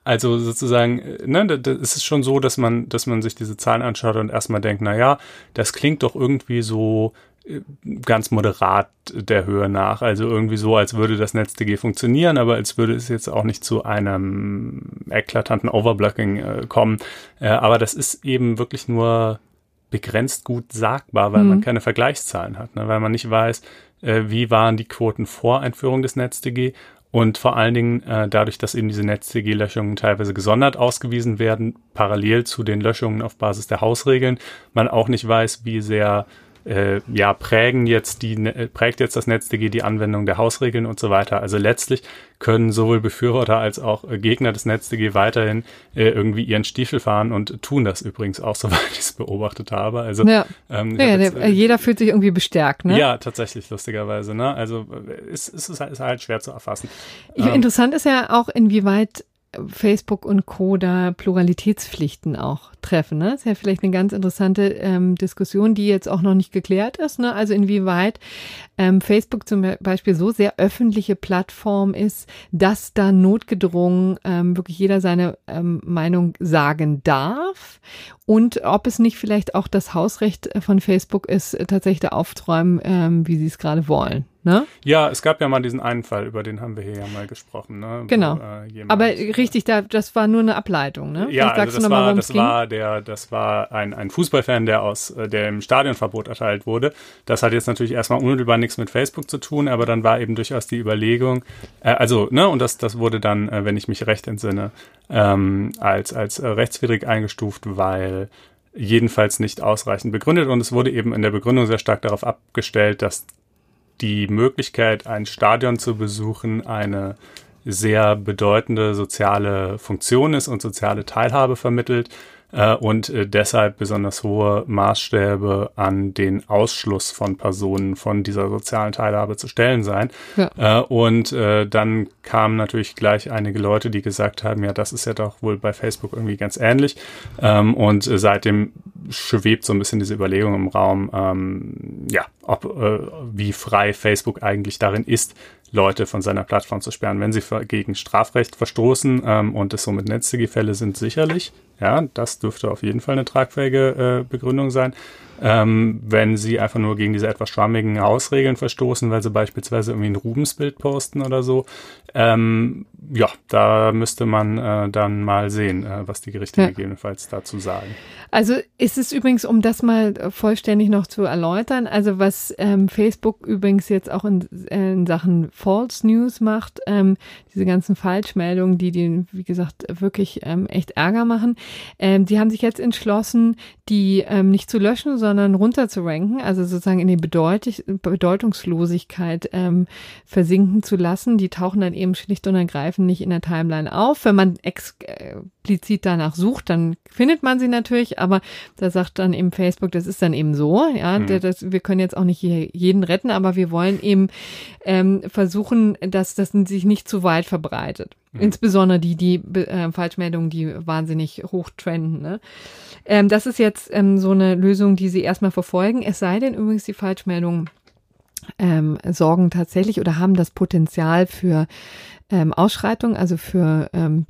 also sozusagen, äh, ne, da- da- es ist schon so, dass man, dass man sich diese Zahlen anschaut und erstmal denkt, na ja, das klingt doch irgendwie so äh, ganz moderat der Höhe nach. Also irgendwie so, als würde das NetzDG funktionieren, aber als würde es jetzt auch nicht zu einem eklatanten Overblocking äh, kommen. Äh, aber das ist eben wirklich nur begrenzt gut sagbar, weil man Mhm. keine Vergleichszahlen hat, ne? weil man nicht weiß, äh, wie waren die Quoten vor Einführung des NetzDG und vor allen Dingen äh, dadurch, dass eben diese NetzDG-Löschungen teilweise gesondert ausgewiesen werden, parallel zu den Löschungen auf Basis der Hausregeln, man auch nicht weiß, wie sehr äh, ja, prägen jetzt die, äh, prägt jetzt das NetzDG die Anwendung der Hausregeln und so weiter. Also letztlich können sowohl Befürworter als auch äh, Gegner des NetzDG weiterhin äh, irgendwie ihren Stiefel fahren und tun das übrigens auch, soweit ich es beobachtet habe. Also Ja, ähm, ja, hab jetzt, äh, jeder fühlt sich irgendwie bestärkt, ne? ja, tatsächlich, lustigerweise. Ne? Also äh, es, ist, halt, ist halt schwer zu erfassen. Ähm, interessant ist ja auch, inwieweit Facebook und Co. da Pluralitätspflichten auch treffen. Ne? Das ist ja vielleicht eine ganz interessante ähm, Diskussion, die jetzt auch noch nicht geklärt ist. Ne? Also inwieweit ähm, Facebook zum Beispiel so sehr öffentliche Plattform ist, dass da notgedrungen ähm, wirklich jeder seine ähm, Meinung sagen darf und ob es nicht vielleicht auch das Hausrecht von Facebook ist, tatsächlich da aufzuräumen, ähm, wie sie es gerade wollen. Ne? Ja, es gab ja mal diesen einen Fall, über den haben wir hier ja mal gesprochen. Ne? Genau. Wo, äh, Aber richtig, da, das war nur eine Ableitung. Ne? Ja, also das, war, das war der, das war ein, ein Fußballfan, der aus, äh, der im Stadionverbot erteilt wurde. Das hat jetzt natürlich erstmal unmittelbar nichts mit Facebook zu tun, aber dann war eben durchaus die Überlegung, äh, also, ne, und das, das wurde dann, äh, wenn ich mich recht entsinne, ähm, als, als äh, rechtswidrig eingestuft, weil jedenfalls nicht ausreichend begründet und es wurde eben in der Begründung sehr stark darauf abgestellt, dass die Möglichkeit, ein Stadion zu besuchen, eine sehr bedeutende soziale Funktion ist und soziale Teilhabe vermittelt äh, und äh, deshalb besonders hohe Maßstäbe an den Ausschluss von Personen von dieser sozialen Teilhabe zu stellen sein. Ja. Äh, und äh, dann kamen natürlich gleich einige Leute, die gesagt haben, ja, das ist ja doch wohl bei Facebook irgendwie ganz ähnlich. Ähm, und äh, seitdem schwebt so ein bisschen diese Überlegung im Raum, ähm, ja, ob äh, wie frei Facebook eigentlich darin ist, Leute von seiner Plattform zu sperren. Wenn sie gegen Strafrecht verstoßen ähm, und es somit Netzdienstfälle sind, sicherlich. Ja, das dürfte auf jeden Fall eine tragfähige äh, Begründung sein. Ähm, wenn sie einfach nur gegen diese etwas schwammigen Hausregeln verstoßen, weil sie beispielsweise irgendwie ein Rubensbild posten oder so, ähm, ja, da müsste man äh, dann mal sehen, äh, was die Gerichte ja. gegebenenfalls dazu sagen. Also ist es übrigens, um das mal vollständig noch zu erläutern, also was ähm, Facebook übrigens jetzt auch in, in Sachen False News macht, ähm, diese ganzen Falschmeldungen, die den, wie gesagt, wirklich ähm, echt Ärger machen, ähm, die haben sich jetzt entschlossen, die nicht zu löschen, sondern runter zu ranken, also sozusagen in die Bedeut Bedeutungslosigkeit ähm, versinken zu lassen. Die tauchen dann eben schlicht und ergreifend nicht in der Timeline auf. Wenn man explizit danach sucht, dann findet man sie natürlich, aber da sagt dann eben Facebook, das ist dann eben so, ja, mhm. das, wir können jetzt auch nicht jeden retten, aber wir wollen eben ähm, versuchen, dass das sich nicht zu weit verbreitet. Mhm. Insbesondere die, die äh, Falschmeldungen, die wahnsinnig hoch trenden. Ne? Ähm, das ist jetzt ähm, so eine Lösung, die sie erstmal verfolgen. Es sei denn übrigens, die Falschmeldungen ähm, sorgen tatsächlich oder haben das Potenzial für ähm, Ausschreitung, also für ähm,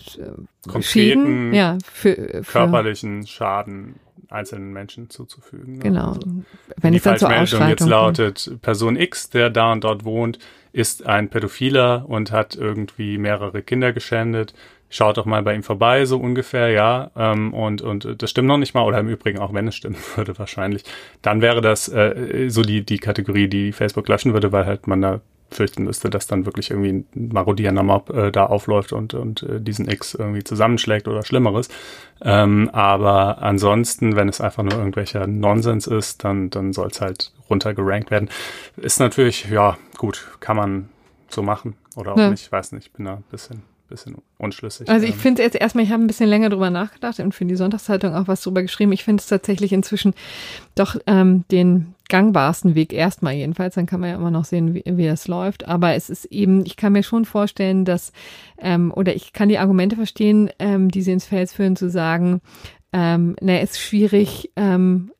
Konkreten, Schäden, ja, für, für körperlichen Schaden einzelnen Menschen zuzufügen. Ne? Genau. Also, wenn die Falschmeldung jetzt lautet, Person X, der da und dort wohnt, ist ein Pädophiler und hat irgendwie mehrere Kinder geschändet. Schaut doch mal bei ihm vorbei, so ungefähr, ja. Ähm, und, und das stimmt noch nicht mal, oder im Übrigen, auch wenn es stimmen würde, wahrscheinlich. Dann wäre das äh, so die, die Kategorie, die Facebook löschen würde, weil halt man da fürchten müsste, dass dann wirklich irgendwie ein marodierender Mob äh, da aufläuft und, und äh, diesen X irgendwie zusammenschlägt oder Schlimmeres. Ähm, aber ansonsten, wenn es einfach nur irgendwelcher Nonsens ist, dann, dann soll es halt runtergerankt werden. Ist natürlich, ja, gut, kann man so machen oder auch ja. nicht, weiß nicht, bin da ein bisschen bisschen unschlüssig. Also ich ähm. finde jetzt erstmal, ich habe ein bisschen länger drüber nachgedacht und für die Sonntagszeitung auch was drüber geschrieben. Ich finde es tatsächlich inzwischen doch ähm, den gangbarsten Weg erstmal jedenfalls. Dann kann man ja immer noch sehen, wie, wie das läuft. Aber es ist eben, ich kann mir schon vorstellen, dass, ähm, oder ich kann die Argumente verstehen, ähm, die sie ins Feld führen, zu sagen, ähm, na, ist schwierig, ähm,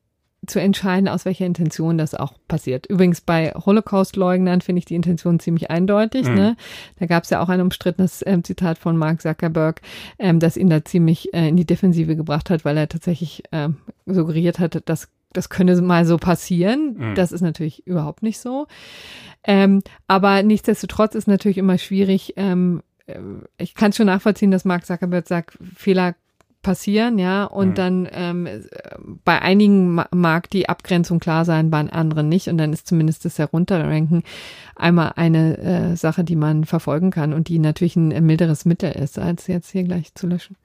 zu entscheiden, aus welcher Intention das auch passiert. Übrigens bei Holocaust-Leugnern finde ich die Intention ziemlich eindeutig. Mhm. Ne? Da gab es ja auch ein umstrittenes äh, Zitat von Mark Zuckerberg, ähm, das ihn da ziemlich äh, in die Defensive gebracht hat, weil er tatsächlich äh, suggeriert hat, dass das könne mal so passieren. Mhm. Das ist natürlich überhaupt nicht so. Ähm, aber nichtsdestotrotz ist natürlich immer schwierig. Ähm, äh, ich kann schon nachvollziehen, dass Mark Zuckerberg sagt, Fehler passieren, ja, und mhm. dann ähm, bei einigen mag die Abgrenzung klar sein, bei anderen nicht, und dann ist zumindest das Herunterranken einmal eine äh, Sache, die man verfolgen kann und die natürlich ein milderes Mittel ist, als jetzt hier gleich zu löschen.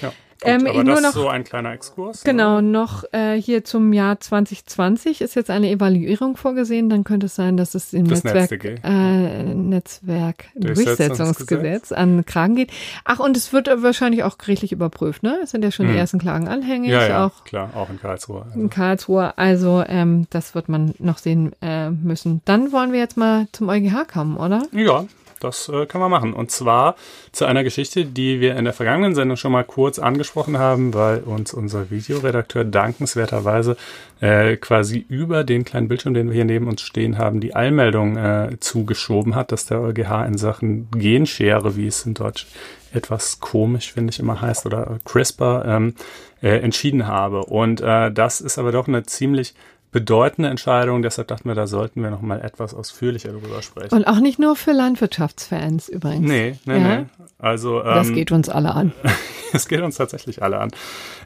Ja. Ähm, aber das noch, ist so ein kleiner Exkurs. Genau, ne? noch äh, hier zum Jahr 2020 ist jetzt eine Evaluierung vorgesehen. Dann könnte es sein, dass es im das Netzwerk, äh, Netzwerk Durchsetzungsgesetz an Kragen geht. Ach, und es wird wahrscheinlich auch gerichtlich überprüft, ne? Es sind ja schon hm. die ersten Klagen anhängig. Ja, ja, auch, klar, auch in Karlsruhe. Also. In Karlsruhe, also ähm, das wird man noch sehen äh, müssen. Dann wollen wir jetzt mal zum EuGH kommen, oder? Ja, das äh, können wir machen. Und zwar zu einer Geschichte, die wir in der vergangenen Sendung schon mal kurz angesprochen haben, weil uns unser Videoredakteur dankenswerterweise äh, quasi über den kleinen Bildschirm, den wir hier neben uns stehen haben, die Allmeldung äh, zugeschoben hat, dass der EuGH in Sachen Genschere, wie es in Deutsch etwas komisch, finde ich immer heißt, oder CRISPR, ähm, äh, entschieden habe. Und äh, das ist aber doch eine ziemlich bedeutende Entscheidung. Deshalb dachten wir, da sollten wir noch mal etwas ausführlicher darüber sprechen. Und auch nicht nur für Landwirtschaftsfans übrigens. Nee, nee, ja? nee. Also, ähm, das geht uns alle an. das geht uns tatsächlich alle an.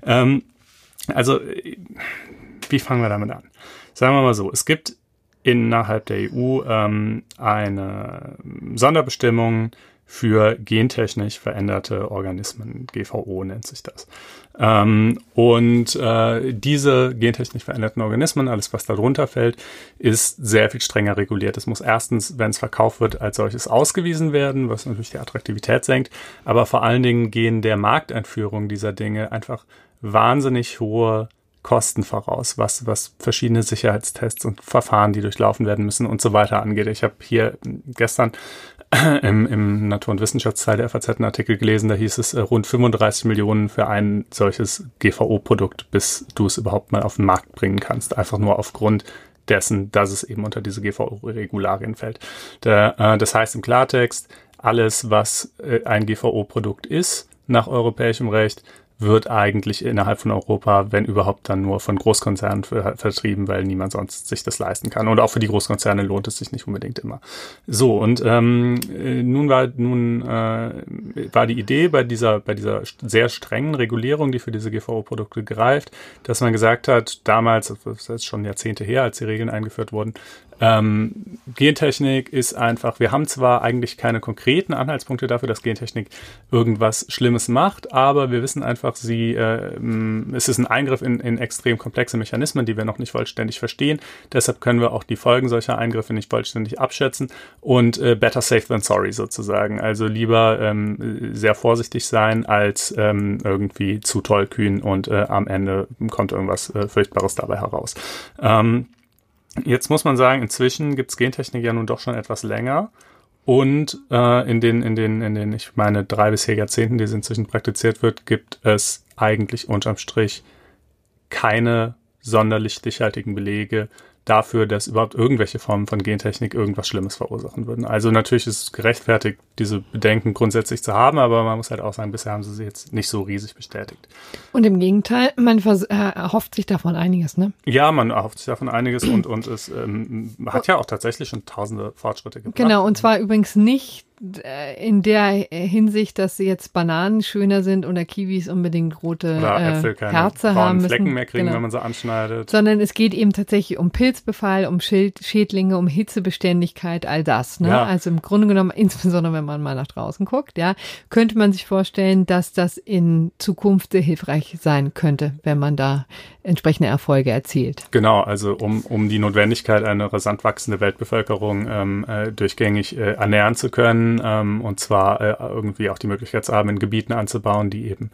Ähm, also, wie fangen wir damit an? Sagen wir mal so, es gibt innerhalb der EU ähm, eine Sonderbestimmung für gentechnisch veränderte Organismen. GVO nennt sich das. Ähm, und äh, diese gentechnisch veränderten Organismen, alles was darunter fällt, ist sehr viel strenger reguliert. Es muss erstens, wenn es verkauft wird, als solches ausgewiesen werden, was natürlich die Attraktivität senkt, aber vor allen Dingen gehen der Markteinführung dieser Dinge einfach wahnsinnig hohe Kosten voraus, was, was verschiedene Sicherheitstests und Verfahren, die durchlaufen werden müssen und so weiter angeht. Ich habe hier gestern im, im Natur- und Wissenschaftsteil der FAZ einen Artikel gelesen, da hieß es äh, rund 35 Millionen für ein solches GVO-Produkt, bis du es überhaupt mal auf den Markt bringen kannst. Einfach nur aufgrund dessen, dass es eben unter diese GVO-Regularien fällt. Der, äh, das heißt im Klartext, alles, was äh, ein GVO-Produkt ist, nach europäischem Recht, wird eigentlich innerhalb von Europa, wenn überhaupt, dann nur von Großkonzernen vertrieben, weil niemand sonst sich das leisten kann. Und auch für die Großkonzerne lohnt es sich nicht unbedingt immer. So, und ähm, nun war nun äh, war die Idee bei dieser, bei dieser sehr strengen Regulierung, die für diese GVO-Produkte greift, dass man gesagt hat, damals, das ist schon Jahrzehnte her, als die Regeln eingeführt wurden, ähm, Gentechnik ist einfach, wir haben zwar eigentlich keine konkreten Anhaltspunkte dafür, dass Gentechnik irgendwas Schlimmes macht, aber wir wissen einfach, sie, äh, es ist ein Eingriff in, in extrem komplexe Mechanismen, die wir noch nicht vollständig verstehen. Deshalb können wir auch die Folgen solcher Eingriffe nicht vollständig abschätzen und äh, better safe than sorry sozusagen. Also lieber ähm, sehr vorsichtig sein, als ähm, irgendwie zu tollkühn und äh, am Ende kommt irgendwas äh, Furchtbares dabei heraus. Ähm, Jetzt muss man sagen, inzwischen gibt es Gentechnik ja nun doch schon etwas länger. Und äh, in, den, in, den, in den, ich meine, drei bis vier Jahrzehnten, die es inzwischen praktiziert wird, gibt es eigentlich unterm Strich keine sonderlich stichhaltigen Belege dafür, dass überhaupt irgendwelche Formen von Gentechnik irgendwas Schlimmes verursachen würden. Also natürlich ist es gerechtfertigt, diese Bedenken grundsätzlich zu haben, aber man muss halt auch sagen, bisher haben sie sie jetzt nicht so riesig bestätigt. Und im Gegenteil, man äh, erhofft sich davon einiges, ne? Ja, man erhofft sich davon einiges und, und es ähm, hat ja auch tatsächlich schon tausende Fortschritte gebracht. Genau, und zwar übrigens nicht in der Hinsicht, dass jetzt Bananen schöner sind oder Kiwis unbedingt rote oder äh, Äpfel keine Herze haben müssen. Flecken mehr kriegen, genau. wenn man sie anschneidet. Sondern es geht eben tatsächlich um Pilzbefall, um Schild Schädlinge, um Hitzebeständigkeit, all das. Ne? Ja. Also im Grunde genommen, insbesondere wenn man mal nach draußen guckt, ja, könnte man sich vorstellen, dass das in Zukunft sehr hilfreich sein könnte, wenn man da entsprechende Erfolge erzielt. Genau, also um, um die Notwendigkeit, eine rasant wachsende Weltbevölkerung ähm, äh, durchgängig äh, ernähren zu können ähm, und zwar äh, irgendwie auch die Möglichkeit zu haben, in Gebieten anzubauen, die eben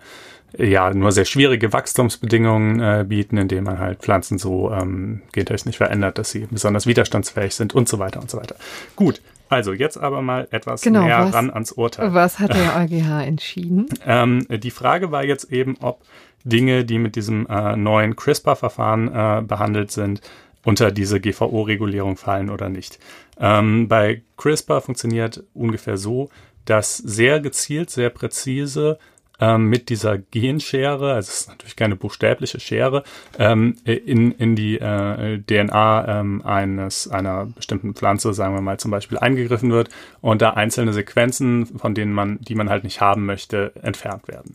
äh, ja nur sehr schwierige Wachstumsbedingungen äh, bieten, indem man halt Pflanzen so ähm, gentechnisch verändert, dass sie besonders widerstandsfähig sind und so weiter und so weiter. Gut, also jetzt aber mal etwas genau, näher was, ran ans Urteil. Was hat der EuGH entschieden? ähm, die Frage war jetzt eben, ob Dinge, die mit diesem äh, neuen CRISPR-Verfahren äh, behandelt sind, unter diese GVO-Regulierung fallen oder nicht. Ähm, bei CRISPR funktioniert ungefähr so, dass sehr gezielt, sehr präzise ähm, mit dieser Genschere, also es ist natürlich keine buchstäbliche Schere, ähm, in, in die äh, DNA ähm, eines einer bestimmten Pflanze, sagen wir mal zum Beispiel, eingegriffen wird und da einzelne Sequenzen, von denen man, die man halt nicht haben möchte, entfernt werden.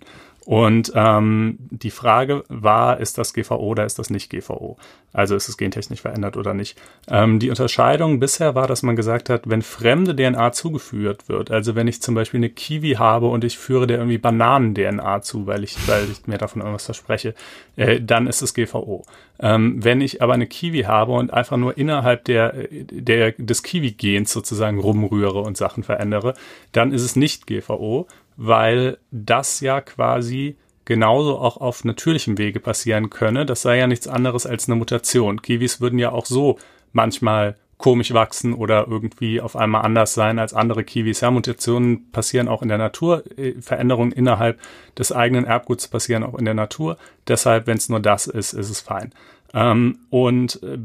Und ähm, die Frage war, ist das GVO oder ist das nicht GVO? Also ist es gentechnisch verändert oder nicht? Ähm, die Unterscheidung bisher war, dass man gesagt hat, wenn fremde DNA zugeführt wird, also wenn ich zum Beispiel eine Kiwi habe und ich führe der irgendwie Bananen-DNA zu, weil ich, weil ich mir davon irgendwas verspreche, äh, dann ist es GVO. Ähm, wenn ich aber eine Kiwi habe und einfach nur innerhalb der, der, des Kiwi-Gens sozusagen rumrühre und Sachen verändere, dann ist es nicht GVO, weil das ja quasi genauso auch auf natürlichem Wege passieren könne. Das sei ja nichts anderes als eine Mutation. Kiwis würden ja auch so manchmal komisch wachsen oder irgendwie auf einmal anders sein als andere Kiwis. Ja, Mutationen passieren auch in der Natur, äh, Veränderungen innerhalb des eigenen Erbguts passieren auch in der Natur. Deshalb, wenn es nur das ist, ist es fein. Ähm, und äh,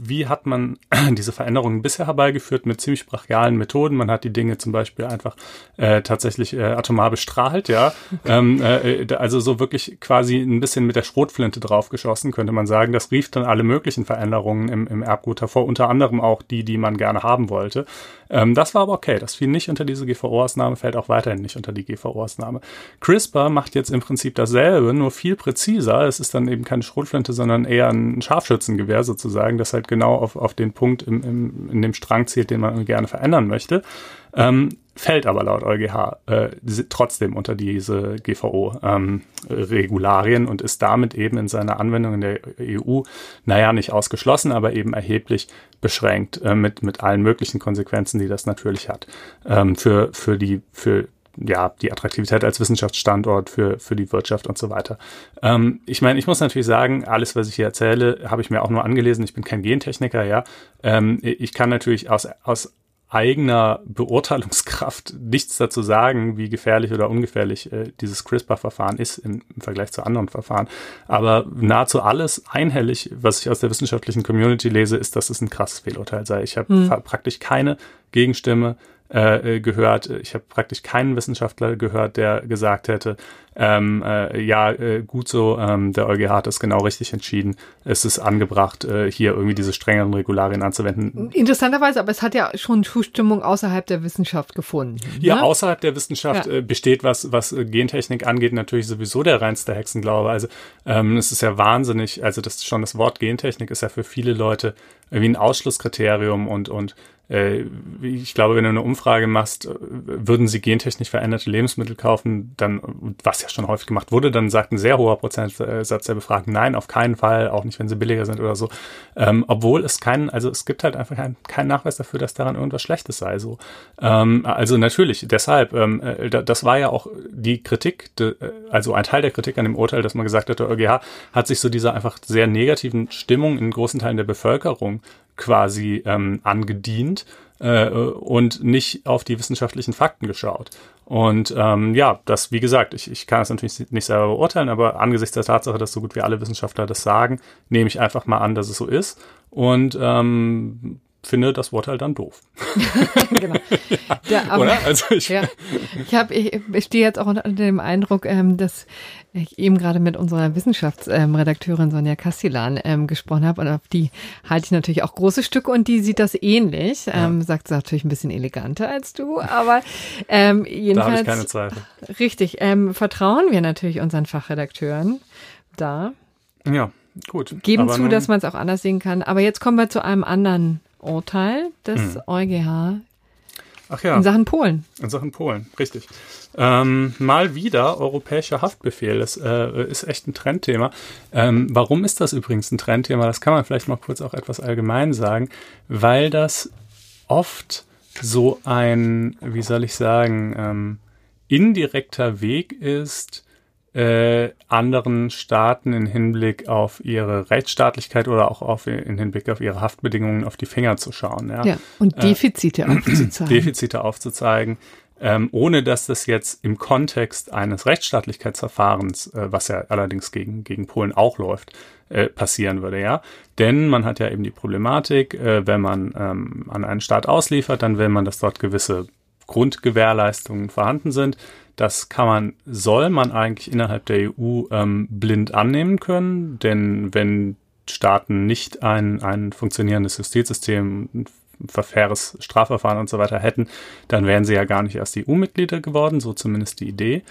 wie hat man diese Veränderungen bisher herbeigeführt mit ziemlich brachialen Methoden. Man hat die Dinge zum Beispiel einfach äh, tatsächlich äh, atomar bestrahlt, ja. Ähm, äh, also so wirklich quasi ein bisschen mit der Schrotflinte draufgeschossen, könnte man sagen. Das rief dann alle möglichen Veränderungen im, im Erbgut hervor, unter anderem auch die, die man gerne haben wollte. Ähm, das war aber okay. Das fiel nicht unter diese GVO-Ausnahme, fällt auch weiterhin nicht unter die GVO-Ausnahme. CRISPR macht jetzt im Prinzip dasselbe, nur viel präziser. Es ist dann eben keine Schrotflinte, sondern eher ein Scharfschützengewehr sozusagen, das halt genau auf, auf den Punkt im, im, in dem Strang zielt, den man gerne verändern möchte. Ähm, fällt aber laut EuGH äh, trotzdem unter diese GVO-Regularien ähm, und ist damit eben in seiner Anwendung in der EU, naja, nicht ausgeschlossen, aber eben erheblich beschränkt äh, mit, mit allen möglichen Konsequenzen, die das natürlich hat. Ähm, für, für die, für ja, die Attraktivität als Wissenschaftsstandort für, für die Wirtschaft und so weiter. Ähm, ich meine, ich muss natürlich sagen, alles, was ich hier erzähle, habe ich mir auch nur angelesen. Ich bin kein Gentechniker, ja. Ähm, ich kann natürlich aus, aus eigener Beurteilungskraft nichts dazu sagen, wie gefährlich oder ungefährlich äh, dieses CRISPR-Verfahren ist im, im, Vergleich zu anderen Verfahren. Aber nahezu alles einhellig, was ich aus der wissenschaftlichen Community lese, ist, dass es ein krasses Fehlurteil sei. Ich habe hm. praktisch keine Gegenstimme äh, gehört. Ich habe praktisch keinen Wissenschaftler gehört, der gesagt hätte, ähm, äh, ja, äh, gut so, ähm, der EuGH hat es genau richtig entschieden. Es ist angebracht, äh, hier irgendwie diese strengeren Regularien anzuwenden. Interessanterweise, aber es hat ja schon Zustimmung außerhalb der Wissenschaft gefunden. Ne? Ja, außerhalb der Wissenschaft ja. äh, besteht, was, was Gentechnik angeht, natürlich sowieso der reinste Hexenglaube. Also ähm, es ist ja wahnsinnig, also das schon das Wort Gentechnik ist ja für viele Leute wie ein Ausschlusskriterium und, und äh, ich glaube, wenn du eine Umfrage machst, äh, würden sie gentechnisch veränderte Lebensmittel kaufen, dann, was ja schon häufig gemacht wurde, dann sagt ein sehr hoher Prozentsatz der Befragten nein, auf keinen Fall, auch nicht, wenn sie billiger sind oder so. Ähm, obwohl es keinen, also es gibt halt einfach keinen, keinen Nachweis dafür, dass daran irgendwas Schlechtes sei. So. Ähm, also natürlich, deshalb, ähm, äh, das war ja auch die Kritik, de, also ein Teil der Kritik an dem Urteil, dass man gesagt hat, der EuGH hat sich so dieser einfach sehr negativen Stimmung in großen Teilen der Bevölkerung quasi ähm, angedient äh, und nicht auf die wissenschaftlichen Fakten geschaut. Und ähm, ja, das, wie gesagt, ich, ich kann es natürlich nicht selber beurteilen, aber angesichts der Tatsache, dass so gut wie alle Wissenschaftler das sagen, nehme ich einfach mal an, dass es so ist. Und ähm, finde das Wort halt dann doof. genau. Ja, aber, Oder? Also ich, ja, ich, hab, ich, ich stehe jetzt auch unter dem Eindruck, ähm, dass ich eben gerade mit unserer Wissenschaftsredakteurin Sonja Castellan ähm, gesprochen habe und auf die halte ich natürlich auch große Stücke und die sieht das ähnlich. Ja. Ähm, sagt sie natürlich ein bisschen eleganter als du, aber ähm, jedenfalls. Da habe ich keine Zweifel. Richtig. Ähm, vertrauen wir natürlich unseren Fachredakteuren da. Ja, gut. Geben zu, dass man es auch anders sehen kann. Aber jetzt kommen wir zu einem anderen Urteil des hm. EuGH Ach ja. In Sachen Polen. In Sachen Polen, richtig. Ähm, mal wieder europäischer Haftbefehl. Das äh, ist echt ein Trendthema. Ähm, warum ist das übrigens ein Trendthema? Das kann man vielleicht mal kurz auch etwas allgemein sagen, weil das oft so ein, wie soll ich sagen, ähm, indirekter Weg ist, äh, anderen Staaten in Hinblick auf ihre Rechtsstaatlichkeit oder auch auf, in Hinblick auf ihre Haftbedingungen auf die Finger zu schauen. Ja, ja und äh, Defizite äh, aufzuzeigen. Defizite aufzuzeigen, ähm, ohne dass das jetzt im Kontext eines Rechtsstaatlichkeitsverfahrens, äh, was ja allerdings gegen, gegen Polen auch läuft, äh, passieren würde, ja. Denn man hat ja eben die Problematik, äh, wenn man ähm, an einen Staat ausliefert, dann will man, dass dort gewisse Grundgewährleistungen vorhanden sind. Das kann man, soll man eigentlich innerhalb der EU ähm, blind annehmen können, denn wenn Staaten nicht ein, ein funktionierendes Justizsystem, ein verfaires Strafverfahren und so weiter hätten, dann wären sie ja gar nicht erst EU-Mitglieder geworden, so zumindest die Idee.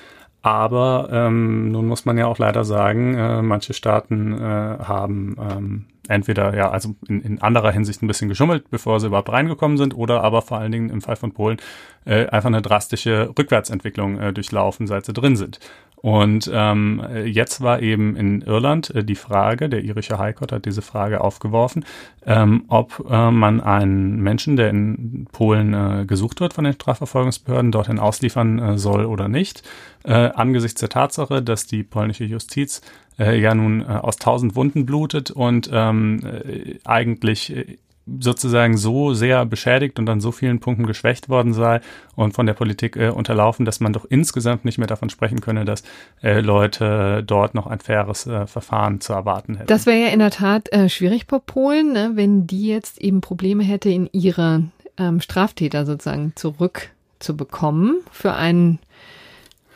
Aber ähm, nun muss man ja auch leider sagen, äh, manche Staaten äh, haben ähm, entweder ja also in, in anderer Hinsicht ein bisschen geschummelt, bevor sie überhaupt reingekommen sind, oder aber vor allen Dingen im Fall von Polen äh, einfach eine drastische Rückwärtsentwicklung äh, durchlaufen, seit sie drin sind. Und ähm, jetzt war eben in Irland äh, die Frage, der irische High Court hat diese Frage aufgeworfen, ähm, ob äh, man einen Menschen, der in Polen äh, gesucht wird von den Strafverfolgungsbehörden, dorthin ausliefern äh, soll oder nicht. Äh, angesichts der Tatsache, dass die polnische Justiz äh, ja nun äh, aus tausend Wunden blutet und ähm, äh, eigentlich äh, sozusagen so sehr beschädigt und an so vielen Punkten geschwächt worden sei und von der Politik äh, unterlaufen, dass man doch insgesamt nicht mehr davon sprechen könne, dass äh, Leute dort noch ein faires äh, Verfahren zu erwarten hätten. Das wäre ja in der Tat äh, schwierig bei Polen, ne, wenn die jetzt eben Probleme hätte, in ihre ähm, Straftäter sozusagen zurückzubekommen für einen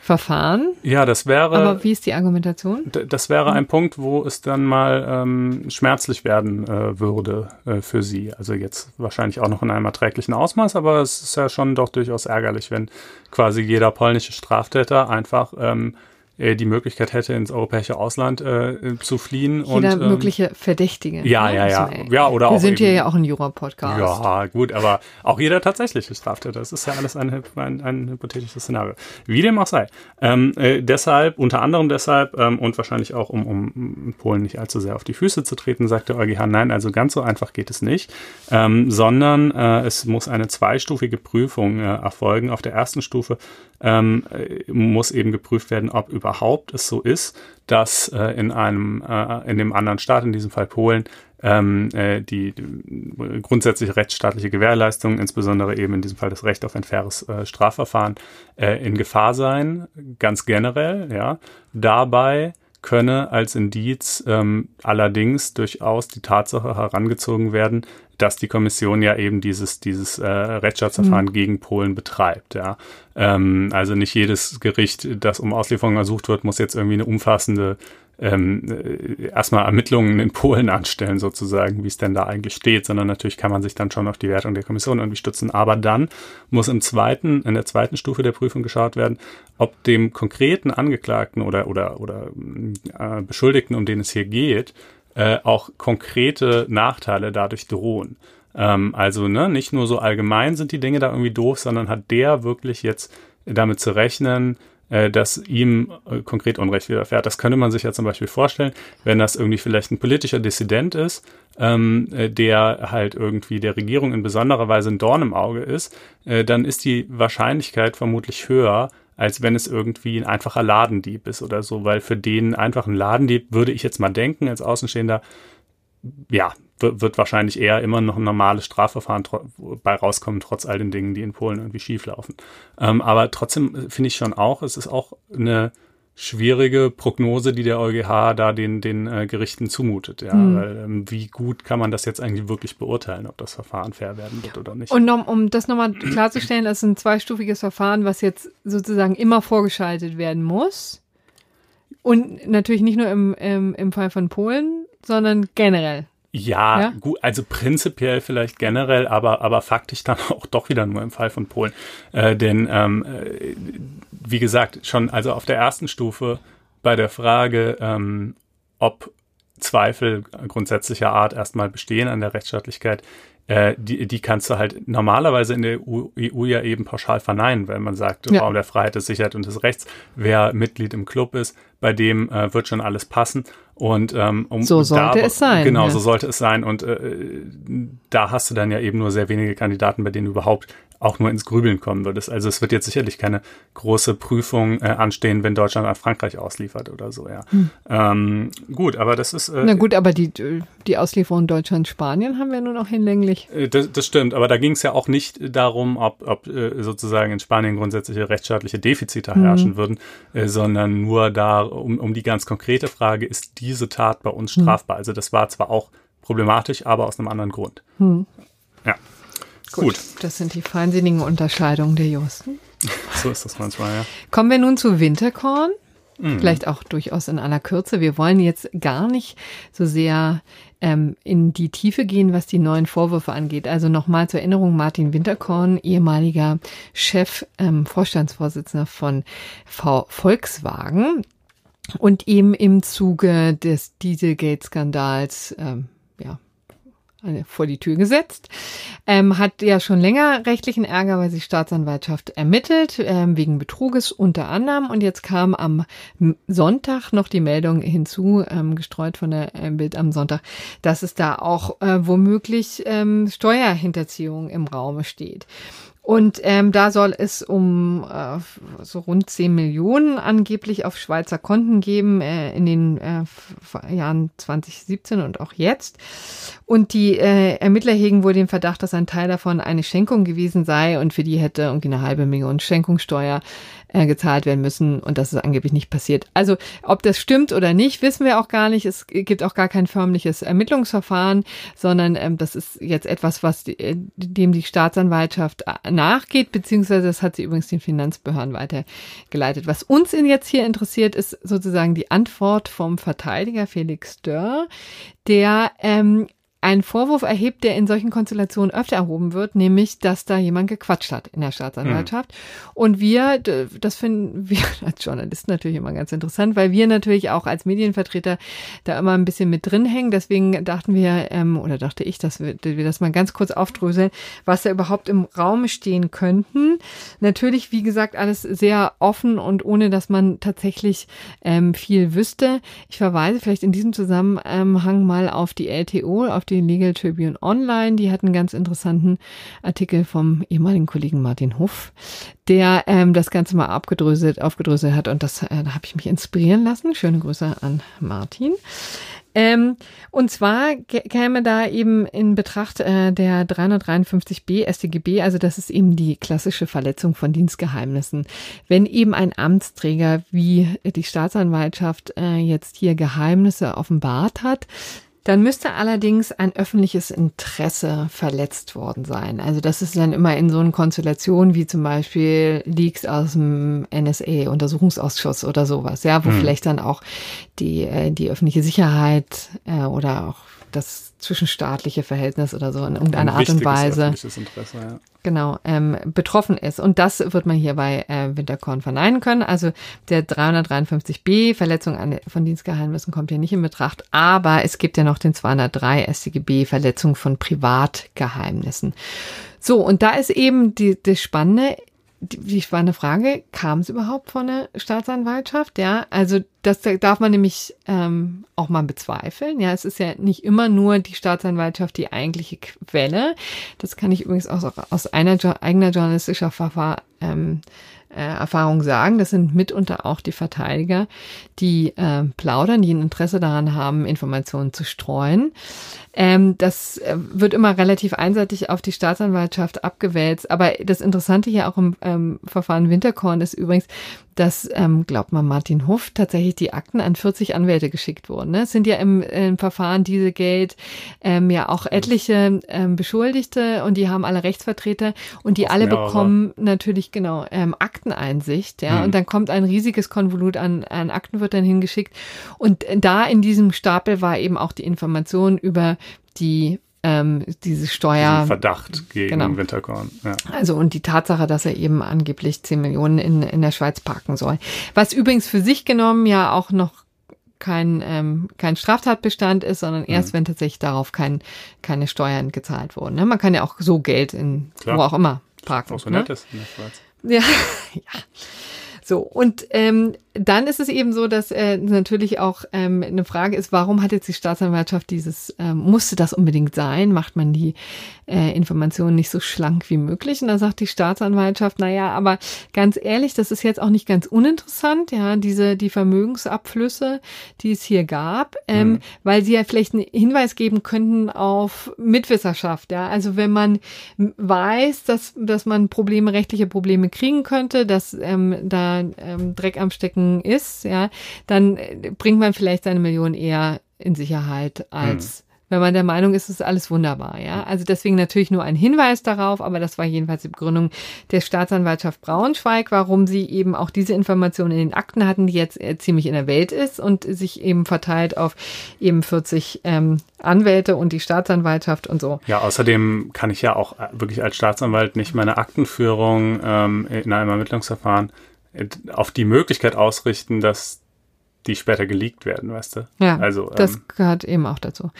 Verfahren. Ja, das wäre. Aber wie ist die Argumentation? Das wäre ein Punkt, wo es dann mal ähm, schmerzlich werden äh, würde äh, für Sie. Also jetzt wahrscheinlich auch noch in einem erträglichen Ausmaß, aber es ist ja schon doch durchaus ärgerlich, wenn quasi jeder polnische Straftäter einfach ähm, äh, die Möglichkeit hätte, ins europäische Ausland äh, zu fliehen. Jeder und, ähm, mögliche Verdächtige. Ja, ja, ja. ja oder Wir auch sind hier ja auch ein Jura-Podcast. Ja, gut, aber auch jeder tatsächliche Straftäter. Das ist ja alles ein, ein, ein hypothetisches Szenario. Wie dem auch sei. Ähm, äh, deshalb, unter anderem deshalb ähm, und wahrscheinlich auch, um, um Polen nicht allzu sehr auf die Füße zu treten, sagt der EuGH, nein, also ganz so einfach geht es nicht, ähm, sondern äh, es muss eine zweistufige Prüfung äh, erfolgen. Auf der ersten Stufe ähm, äh, muss eben geprüft werden, ob überhaupt es so ist, dass äh, in einem, äh, in dem anderen Staat, in diesem Fall Polen, ähm, äh, die, die grundsätzliche rechtsstaatliche Gewährleistung, insbesondere eben in diesem Fall das Recht auf ein faires äh, Strafverfahren, äh, in Gefahr sein, ganz generell, ja. Dabei könne als Indiz ähm, allerdings durchaus die Tatsache herangezogen werden, dass die Kommission ja eben dieses, dieses äh, Rechtsstaatsverfahren mhm. gegen Polen betreibt. Ja. Ähm, also nicht jedes Gericht, das um Auslieferung ersucht wird, muss jetzt irgendwie eine umfassende ähm, äh, erstmal Ermittlungen in Polen anstellen, sozusagen, wie es denn da eigentlich steht, sondern natürlich kann man sich dann schon auf die Wertung der Kommission irgendwie stützen. Aber dann muss im zweiten, in der zweiten Stufe der Prüfung geschaut werden, ob dem konkreten Angeklagten oder, oder, oder äh, Beschuldigten, um den es hier geht, äh, auch konkrete Nachteile dadurch drohen. Ähm, also ne, nicht nur so allgemein sind die Dinge da irgendwie doof, sondern hat der wirklich jetzt damit zu rechnen, äh, dass ihm äh, konkret Unrecht widerfährt. Das könnte man sich ja zum Beispiel vorstellen, wenn das irgendwie vielleicht ein politischer Dissident ist, ähm, äh, der halt irgendwie der Regierung in besonderer Weise ein Dorn im Auge ist, äh, dann ist die Wahrscheinlichkeit vermutlich höher, als wenn es irgendwie ein einfacher Ladendieb ist oder so, weil für den einfachen Ladendieb würde ich jetzt mal denken, als Außenstehender, ja, wird wahrscheinlich eher immer noch ein normales Strafverfahren bei rauskommen, trotz all den Dingen, die in Polen irgendwie schieflaufen. Ähm, aber trotzdem finde ich schon auch, es ist auch eine schwierige Prognose, die der EuGH da den, den äh, Gerichten zumutet. Ja, mhm. weil ähm, wie gut kann man das jetzt eigentlich wirklich beurteilen, ob das Verfahren fair werden wird oder nicht? Und um, um das nochmal klarzustellen, das ist ein zweistufiges Verfahren, was jetzt sozusagen immer vorgeschaltet werden muss. Und natürlich nicht nur im, im, im Fall von Polen, sondern generell. Ja, ja, gut, also prinzipiell vielleicht generell, aber, aber faktisch dann auch doch wieder nur im Fall von Polen. Äh, denn ähm, äh, wie gesagt, schon also auf der ersten Stufe bei der Frage, ähm, ob Zweifel grundsätzlicher Art erstmal bestehen an der Rechtsstaatlichkeit, äh, die, die kannst du halt normalerweise in der EU, EU ja eben pauschal verneinen, weil man sagt, ja. Raum der Freiheit, des Sicherheit und des Rechts, wer Mitglied im Club ist, bei dem äh, wird schon alles passen. Und ähm, um so sollte da, es sein. Genau, ja. so sollte es sein. Und äh, da hast du dann ja eben nur sehr wenige Kandidaten, bei denen du überhaupt auch nur ins Grübeln kommen würdest. Also es wird jetzt sicherlich keine große Prüfung äh, anstehen, wenn Deutschland an Frankreich ausliefert oder so, ja. Hm. Ähm, gut, aber das ist. Äh, Na gut, aber die, die Auslieferung Deutschland-Spanien haben wir nur noch hinlänglich. Äh, das, das stimmt, aber da ging es ja auch nicht darum, ob, ob äh, sozusagen in Spanien grundsätzliche rechtsstaatliche Defizite hm. herrschen würden, äh, sondern nur da um, um die ganz konkrete Frage, ist diese Tat bei uns hm. strafbar? Hm. Also das war zwar auch problematisch, aber aus einem anderen Grund. Hm. Ja. Gut. Gut. Das sind die feinsinnigen Unterscheidungen der Justen. so ist das manchmal, ja. Kommen wir nun zu Winterkorn. Mhm. Vielleicht auch durchaus in aller Kürze. Wir wollen jetzt gar nicht so sehr ähm, in die Tiefe gehen, was die neuen Vorwürfe angeht. Also nochmal zur Erinnerung, Martin Winterkorn, ehemaliger Chef, ähm, Vorstandsvorsitzender von v Volkswagen und ihm im Zuge des Dieselgate-Skandals ähm, ja, vor die Tür gesetzt. Ähm, hat ja schon länger rechtlichen Ärger, weil die Staatsanwaltschaft ermittelt, ähm, wegen Betruges unter anderem. Und jetzt kam am Sonntag noch die Meldung hinzu, ähm, gestreut von der äh, Bild am Sonntag, dass es da auch äh, womöglich ähm, Steuerhinterziehung im Raume steht. Und ähm, da soll es um äh, so rund 10 Millionen angeblich auf Schweizer Konten geben äh, in den äh, Jahren 2017 und auch jetzt. Und die äh, Ermittler hegen wohl den Verdacht, dass ein Teil davon eine Schenkung gewesen sei und für die hätte irgendwie eine halbe Million Schenkungssteuer äh, gezahlt werden müssen und das ist angeblich nicht passiert. Also ob das stimmt oder nicht, wissen wir auch gar nicht. Es gibt auch gar kein förmliches Ermittlungsverfahren, sondern ähm, das ist jetzt etwas, was die, äh, dem die Staatsanwaltschaft äh, nachgeht, beziehungsweise das hat sie übrigens den Finanzbehörden weitergeleitet. Was uns jetzt hier interessiert, ist sozusagen die Antwort vom Verteidiger Felix Dörr, der ähm, einen Vorwurf erhebt, der in solchen Konstellationen öfter erhoben wird, nämlich, dass da jemand gequatscht hat in der Staatsanwaltschaft. Mhm. Und wir, das finden wir als Journalisten natürlich immer ganz interessant, weil wir natürlich auch als Medienvertreter da immer ein bisschen mit drin hängen. Deswegen dachten wir, ähm, oder dachte ich, dass wir, wir das mal ganz kurz aufdröseln, was da überhaupt im Raum stehen könnten. Natürlich, wie gesagt, alles sehr offen und ohne, dass man tatsächlich ähm, viel wüsste. Ich verweise vielleicht in diesem Zusammenhang mal auf die LTO, auf die Legal Tribune Online. Die hat einen ganz interessanten Artikel vom ehemaligen Kollegen Martin Huff, der ähm, das Ganze mal abgedröselt, aufgedröselt hat. Und das, äh, da habe ich mich inspirieren lassen. Schöne Grüße an Martin. Ähm, und zwar käme da eben in Betracht äh, der 353b StGB, also das ist eben die klassische Verletzung von Dienstgeheimnissen. Wenn eben ein Amtsträger wie die Staatsanwaltschaft äh, jetzt hier Geheimnisse offenbart hat, dann müsste allerdings ein öffentliches Interesse verletzt worden sein. Also das ist dann immer in so einer Konstellation wie zum Beispiel Leaks aus dem NSA-Untersuchungsausschuss oder sowas, ja, wo hm. vielleicht dann auch die, äh, die öffentliche Sicherheit äh, oder auch das zwischenstaatliche Verhältnis oder so in irgendeiner Art und Weise ja. Genau ähm, betroffen ist. Und das wird man hier bei äh, Winterkorn verneinen können. Also der 353b Verletzung an, von Dienstgeheimnissen kommt hier nicht in Betracht, aber es gibt ja noch den 203 StGB Verletzung von Privatgeheimnissen. So, und da ist eben die, das Spannende, die spannende Frage, kam es überhaupt von der Staatsanwaltschaft? Ja, also das darf man nämlich ähm, auch mal bezweifeln. Ja, es ist ja nicht immer nur die Staatsanwaltschaft die eigentliche Quelle. Das kann ich übrigens auch aus einer eigener journalistischer Verfahren ähm, äh, Erfahrung sagen. Das sind mitunter auch die Verteidiger, die äh, plaudern, die ein Interesse daran haben, Informationen zu streuen. Ähm, das äh, wird immer relativ einseitig auf die Staatsanwaltschaft abgewälzt. Aber das Interessante hier auch im ähm, Verfahren Winterkorn ist übrigens, dass, ähm, glaubt man Martin Huff, tatsächlich die Akten an 40 Anwälte geschickt wurden. Ne? Es sind ja im, im Verfahren Dieselgate ähm, ja auch etliche ähm, Beschuldigte und die haben alle Rechtsvertreter und die alle bekommen natürlich genau ähm, Akteneinsicht. Ja, mhm. und dann kommt ein riesiges Konvolut an, an Akten wird dann hingeschickt und da in diesem Stapel war eben auch die Information über die ähm, diese Steuer. Diesen Verdacht gegen genau. Winterkorn. Ja. Also und die Tatsache, dass er eben angeblich 10 Millionen in, in der Schweiz parken soll. Was übrigens für sich genommen ja auch noch kein, ähm, kein Straftatbestand ist, sondern mhm. erst, mhm. wenn tatsächlich darauf kein, keine Steuern gezahlt wurden. Ne? Man kann ja auch so Geld in Klar. wo auch immer parken. Auch so ne? nett ist in der Schweiz. Ja, ja. So, und ähm, dann ist es eben so, dass äh, natürlich auch ähm, eine Frage ist, warum hat jetzt die Staatsanwaltschaft dieses, ähm, musste das unbedingt sein? Macht man die äh, Informationen nicht so schlank wie möglich? Und da sagt die Staatsanwaltschaft, na ja, aber ganz ehrlich, das ist jetzt auch nicht ganz uninteressant, ja, diese, die Vermögensabflüsse, die es hier gab, ähm, mhm. weil sie ja vielleicht einen Hinweis geben könnten auf Mitwisserschaft, ja. Also wenn man weiß, dass, dass man Probleme, rechtliche Probleme kriegen könnte, dass ähm, da ähm, Dreck am Stecken ist, ja, dann bringt man vielleicht seine Million eher in Sicherheit als hm. wenn man der Meinung ist, es ist alles wunderbar, ja. Also deswegen natürlich nur ein Hinweis darauf, aber das war jedenfalls die Begründung der Staatsanwaltschaft Braunschweig, warum sie eben auch diese Informationen in den Akten hatten, die jetzt äh, ziemlich in der Welt ist und sich eben verteilt auf eben 40 ähm, Anwälte und die Staatsanwaltschaft und so. Ja, außerdem kann ich ja auch äh, wirklich als Staatsanwalt nicht meine Aktenführung ähm, in einem Ermittlungsverfahren auf die Möglichkeit ausrichten, dass die später geleakt werden, weißt du? Ja, also, das ähm, gehört eben auch dazu.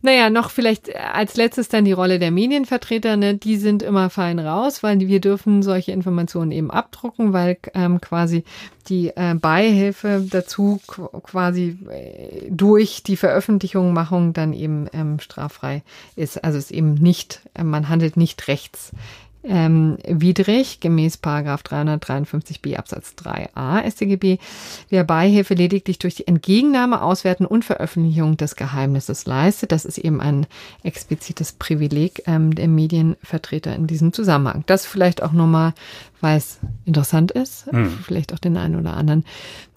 Naja, noch vielleicht als letztes dann die Rolle der Medienvertreter, ne? die sind immer fein raus, weil wir dürfen solche Informationen eben abdrucken, weil ähm, quasi die äh, Beihilfe dazu quasi äh, durch die Veröffentlichung, Machung dann eben ähm, straffrei ist. Also es ist eben nicht, äh, man handelt nicht rechts ähm, widrig, gemäß Paragraph 353b Absatz 3a StGB, wer Beihilfe lediglich durch die Entgegennahme, Auswerten und Veröffentlichung des Geheimnisses leistet. Das ist eben ein explizites Privileg ähm, der Medienvertreter in diesem Zusammenhang. Das vielleicht auch nochmal, weil es interessant ist, hm. vielleicht auch den einen oder anderen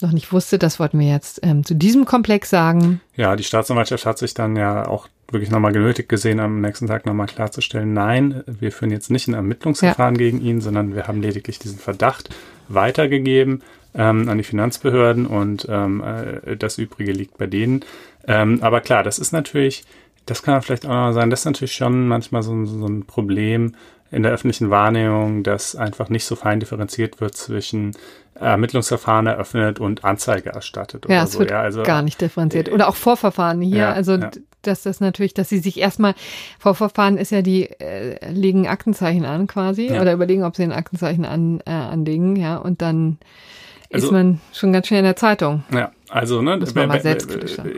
noch nicht wusste. Das wollten wir jetzt ähm, zu diesem Komplex sagen. Ja, die Staatsanwaltschaft hat sich dann ja auch wirklich nochmal genötigt gesehen, am nächsten Tag nochmal klarzustellen, nein, wir führen jetzt nicht ein Ermittlungsverfahren ja. gegen ihn, sondern wir haben lediglich diesen Verdacht weitergegeben ähm, an die Finanzbehörden und ähm, äh, das Übrige liegt bei denen. Ähm, aber klar, das ist natürlich, das kann vielleicht auch noch sein, das ist natürlich schon manchmal so, so ein Problem, in der öffentlichen Wahrnehmung, dass einfach nicht so fein differenziert wird zwischen Ermittlungsverfahren eröffnet und Anzeige erstattet. Ja, es so. wird ja, also, gar nicht differenziert. Oder auch Vorverfahren hier. Ja, also, ja. Dass das natürlich, dass sie sich erstmal, Vorverfahren ist ja, die äh, legen Aktenzeichen an quasi ja. oder überlegen, ob sie ein Aktenzeichen an, äh, anlegen, ja, und dann also, ist man schon ganz schnell in der Zeitung. Ja, also ne, muss man, man,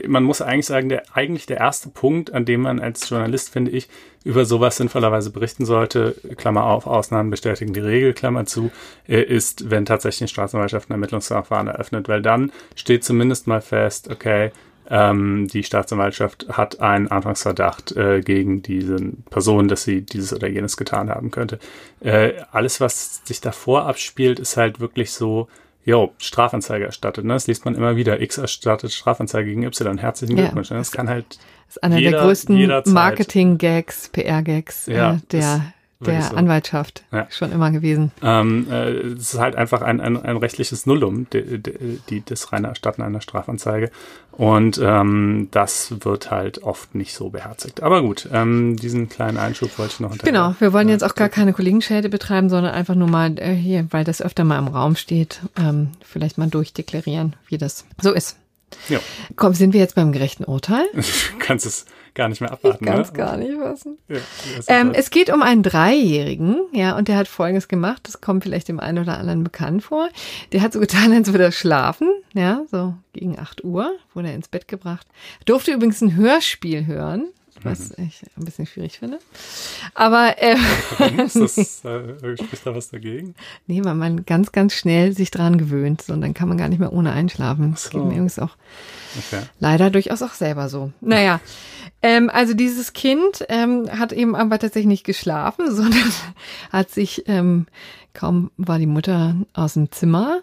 man muss eigentlich sagen, der eigentlich der erste Punkt, an dem man als Journalist, finde ich, über sowas sinnvollerweise berichten sollte, Klammer auf, Ausnahmen bestätigen die Regel, Klammer zu, äh, ist, wenn tatsächlich eine Staatsanwaltschaft ein Ermittlungsverfahren eröffnet, weil dann steht zumindest mal fest, okay, ähm, die Staatsanwaltschaft hat einen Anfangsverdacht äh, gegen diese Person, dass sie dieses oder jenes getan haben könnte. Äh, alles, was sich davor abspielt, ist halt wirklich so, jo, Strafanzeige erstattet. Ne? Das liest man immer wieder. X erstattet Strafanzeige gegen Y. Herzlichen Glückwunsch. Ja. Ne? Das kann halt. Das ist einer jeder, der größten Marketing-Gags, PR-Gags ja, äh, der der so. Anwaltschaft ja. schon immer gewesen. Ähm, äh, es ist halt einfach ein, ein, ein rechtliches Nullum, die, die, die, das reine Erstatten einer Strafanzeige. Und ähm, das wird halt oft nicht so beherzigt. Aber gut, ähm, diesen kleinen Einschub wollte ich noch hinterher. Genau, wir wollen jetzt auch gar keine Kollegenschäde betreiben, sondern einfach nur mal äh, hier, weil das öfter mal im Raum steht, ähm, vielleicht mal durchdeklarieren, wie das so ist. Ja. Komm, sind wir jetzt beim gerechten Urteil? Du kannst es gar nicht mehr abwarten. Ich kann es ne? gar nicht wissen. Ja, ähm, es geht um einen Dreijährigen, ja, und der hat Folgendes gemacht. Das kommt vielleicht dem einen oder anderen bekannt vor. Der hat so getan, als würde er schlafen, ja, so gegen 8 Uhr wurde er ins Bett gebracht. Durfte übrigens ein Hörspiel hören was mhm. ich ein bisschen schwierig finde. Aber äh, ist das, äh, spricht da was dagegen? Nee, weil man ganz, ganz schnell sich dran gewöhnt und dann kann man gar nicht mehr ohne einschlafen. Das so. geht mir übrigens auch okay. leider durchaus auch selber so. Naja, ähm, also dieses Kind ähm, hat eben aber tatsächlich nicht geschlafen, sondern hat sich ähm, kaum war die Mutter aus dem Zimmer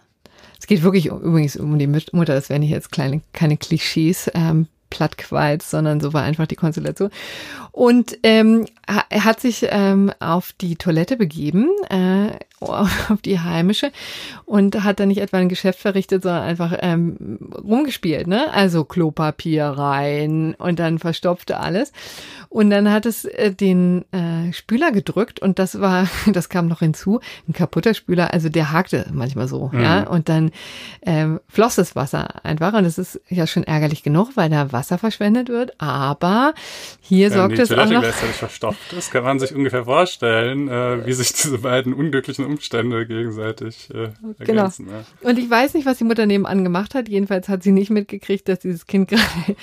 es geht wirklich übrigens um die Mutter, das wären nicht jetzt kleine, keine Klischees ähm, plattgewalzt, sondern so war einfach die Konstellation. Und ähm, er hat sich ähm, auf die Toilette begeben, äh, auf die heimische und hat dann nicht etwa ein Geschäft verrichtet, sondern einfach ähm, rumgespielt, ne? Also Klopapier rein und dann verstopfte alles. Und dann hat es äh, den äh, Spüler gedrückt und das war, das kam noch hinzu, ein kaputter Spüler, also der hakte manchmal so, mhm. ja. Und dann ähm, floss das Wasser einfach und das ist ja schon ärgerlich genug, weil da Wasser verschwendet wird. Aber hier Wenn sorgt es auch noch. gleichzeitig verstopft ist, kann man sich ungefähr vorstellen, äh, wie sich diese beiden unglücklichen Umstände gegenseitig äh, genau. ergänzen. Genau. Ja. Und ich weiß nicht, was die Mutter nebenan gemacht hat. Jedenfalls hat sie nicht mitgekriegt, dass dieses Kind gerade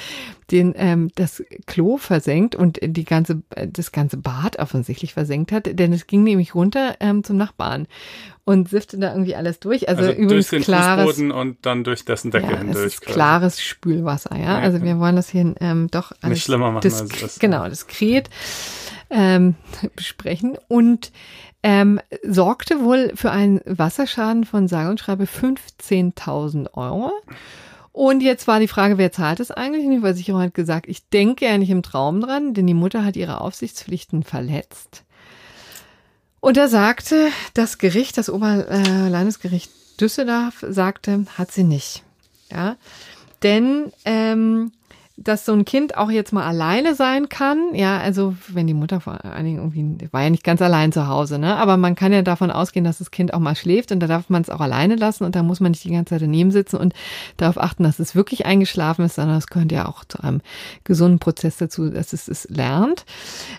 den ähm, das Klo versenkt und die ganze das ganze Bad offensichtlich versenkt hat, denn es ging nämlich runter ähm, zum Nachbarn und sifte da irgendwie alles durch. Also, also übrigens durch den klares Fußboden und dann durch dessen Decke ja, hindurch. Ist klares Spülwasser, ja. Also wir wollen das hier ähm, doch alles nicht schlimmer machen als das. Genau, diskret ähm, besprechen und ähm, sorgte wohl für einen Wasserschaden von sage und schreibe 15.000 Euro. Und jetzt war die Frage, wer zahlt es eigentlich? Und die Versicherung hat gesagt, ich denke ja nicht im Traum dran, denn die Mutter hat ihre Aufsichtspflichten verletzt. Und da sagte das Gericht, das Oberlandesgericht Düsseldorf, sagte, hat sie nicht. Ja, denn ähm, dass so ein Kind auch jetzt mal alleine sein kann. Ja, also wenn die Mutter vor allen Dingen irgendwie, war ja nicht ganz allein zu Hause, ne? Aber man kann ja davon ausgehen, dass das Kind auch mal schläft und da darf man es auch alleine lassen und da muss man nicht die ganze Zeit daneben sitzen und darauf achten, dass es wirklich eingeschlafen ist, sondern es gehört ja auch zu einem gesunden Prozess dazu, dass es es lernt.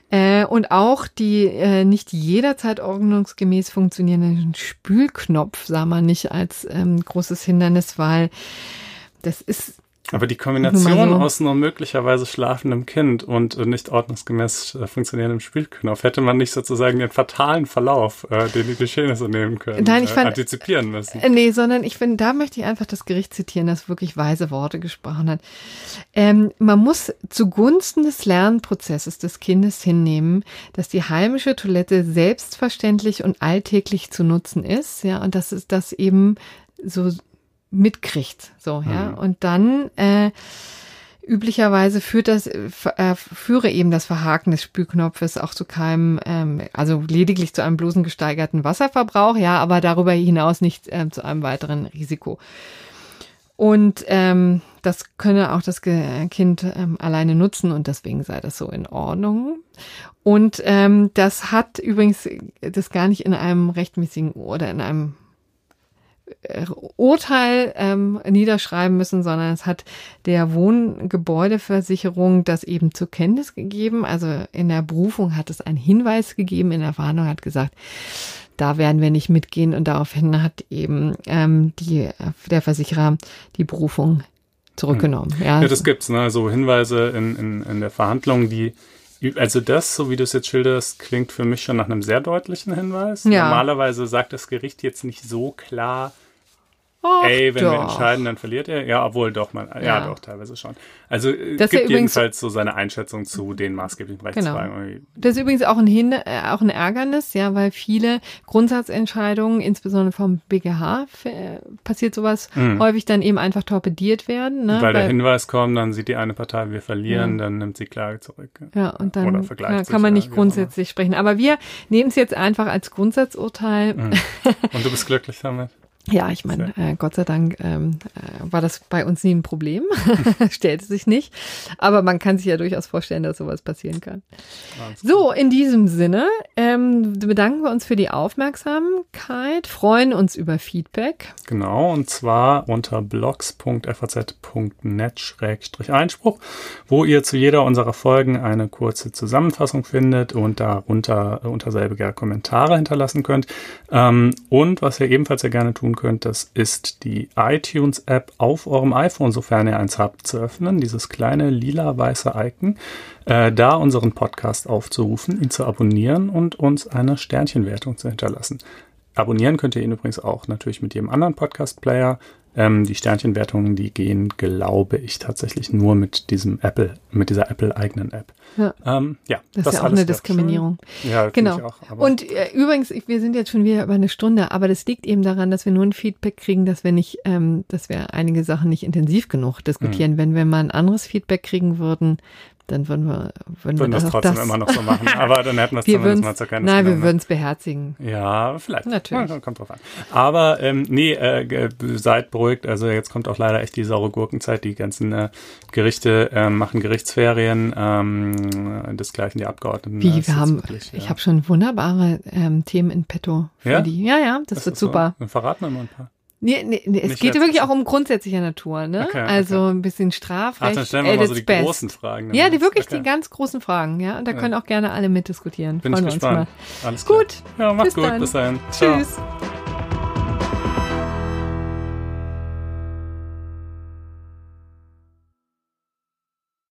Äh, und auch die äh, nicht jederzeit ordnungsgemäß funktionierenden Spülknopf sah man nicht als ähm, großes Hindernis, weil das ist Aber die Kombination so. aus nur möglicherweise schlafendem Kind und äh, nicht ordnungsgemäß äh, funktionierendem Spielknopf hätte man nicht sozusagen den fatalen Verlauf, äh, den die Geschehnisse nehmen können, Nein, ich äh, fand, antizipieren müssen. Äh, nee, sondern ich finde, da möchte ich einfach das Gericht zitieren, das wirklich weise Worte gesprochen hat. Ähm, man muss zugunsten des Lernprozesses des Kindes hinnehmen, dass die heimische Toilette selbstverständlich und alltäglich zu nutzen ist, ja, und dass es das eben so mitkriegt. So, ja. Mhm. Und dann äh, üblicherweise führt das, äh, führe eben das Verhaken des Spülknopfes auch zu keinem, ähm, also lediglich zu einem bloßen gesteigerten Wasserverbrauch, ja, aber darüber hinaus nicht äh, zu einem weiteren Risiko. Und ähm, das könne auch das Kind ähm, alleine nutzen und deswegen sei das so in Ordnung. Und ähm, das hat übrigens das gar nicht in einem rechtmäßigen oder in einem Urteil ähm, niederschreiben müssen, sondern es hat der Wohngebäudeversicherung das eben zur Kenntnis gegeben. Also in der Berufung hat es einen Hinweis gegeben, in der Verhandlung hat gesagt, da werden wir nicht mitgehen und daraufhin hat eben ähm, die, der Versicherer die Berufung zurückgenommen. Hm. Ja, ja das gibt's, ne? So Hinweise in, in, in der Verhandlung, die also das, so wie du es jetzt schilderst, klingt für mich schon nach einem sehr deutlichen Hinweis. Ja. Normalerweise sagt das Gericht jetzt nicht so klar, Och, ey, wenn doch. wir entscheiden, dann verliert er. Ja, obwohl doch man, ja, ja doch, teilweise schon. Also es gibt ja jedenfalls so seine Einschätzung zu den maßgeblichen Rechtsfragen. Genau. Das ist übrigens auch ein, Hin äh, auch ein Ärgernis, ja, weil viele Grundsatzentscheidungen, insbesondere vom BGH, äh, passiert sowas mhm. häufig dann eben einfach torpediert werden. Ne? Weil, weil der Hinweis kommt, dann sieht die eine Partei, wir verlieren, ja. dann nimmt sie Klage zurück. Ja, und dann Oder kann, kann man nicht grundsätzlich sprechen. Aber wir nehmen es jetzt einfach als Grundsatzurteil. Mhm. Und du bist glücklich damit? Ja, ich meine, äh, Gott sei Dank ähm, äh, war das bei uns nie ein Problem, stellte sich nicht. Aber man kann sich ja durchaus vorstellen, dass sowas passieren kann. So, in diesem Sinne ähm, bedanken wir uns für die Aufmerksamkeit, freuen uns über Feedback. Genau, und zwar unter blogs.faz.net-einspruch, wo ihr zu jeder unserer Folgen eine kurze Zusammenfassung findet und darunter unter selbiger Kommentare hinterlassen könnt. Ähm, und was ihr ebenfalls sehr gerne tun tun könnt, das ist die iTunes-App auf eurem iPhone, sofern ihr eins habt, zu öffnen. Dieses kleine lila-weiße Icon. Äh, da unseren Podcast aufzurufen, ihn zu abonnieren und uns eine Sternchenwertung zu hinterlassen. Abonnieren könnt ihr ihn übrigens auch natürlich mit jedem anderen Podcast-Player. Ähm, die Sternchenwertungen, die gehen, glaube ich, tatsächlich nur mit diesem Apple, mit dieser Apple-eigenen App. Ja. Ähm, ja, das, das ist ja auch eine Diskriminierung. Schön. Ja, genau. Ich auch, und äh, übrigens, wir sind jetzt schon wieder über eine Stunde, aber das liegt eben daran, dass wir nur ein Feedback kriegen, dass wir nicht, ähm, dass wir einige Sachen nicht intensiv genug diskutieren. Mhm. Wenn wir mal ein anderes Feedback kriegen würden, dann würden wir, würden, würden wir das trotzdem das immer noch so machen. Aber dann hätten wir es zumindest mal zur Kenntnis Nein, wir würden es beherzigen. Ja, vielleicht. Natürlich. Ja, kommt drauf an. Aber ähm, nee, äh, seid beruhigt. Also jetzt kommt auch leider echt die saure Gurkenzeit. Die ganzen äh, Gerichte äh, machen Gerichtsferien. Ähm, desgleichen die Abgeordneten. Wie, wir haben, wirklich, ich ja. habe schon wunderbare ähm, Themen in petto für ja? die. Ja, ja, das, das wird super. So? Dann verraten wir mal ein paar. Nee, nee, nee es geht wirklich auch um grundsätzliche Natur, ne? Okay, also ein bisschen Strafrecht. Ach, dann stellen wir mal so die best. großen Fragen. Ja, die wirklich okay. die ganz großen Fragen, ja. Und da können auch gerne alle mitdiskutieren. Bin Freuen ich gespannt. Alles klar. Gut. Ja, mach's gut. Dann. Bis dahin. Ciao. Tschüss.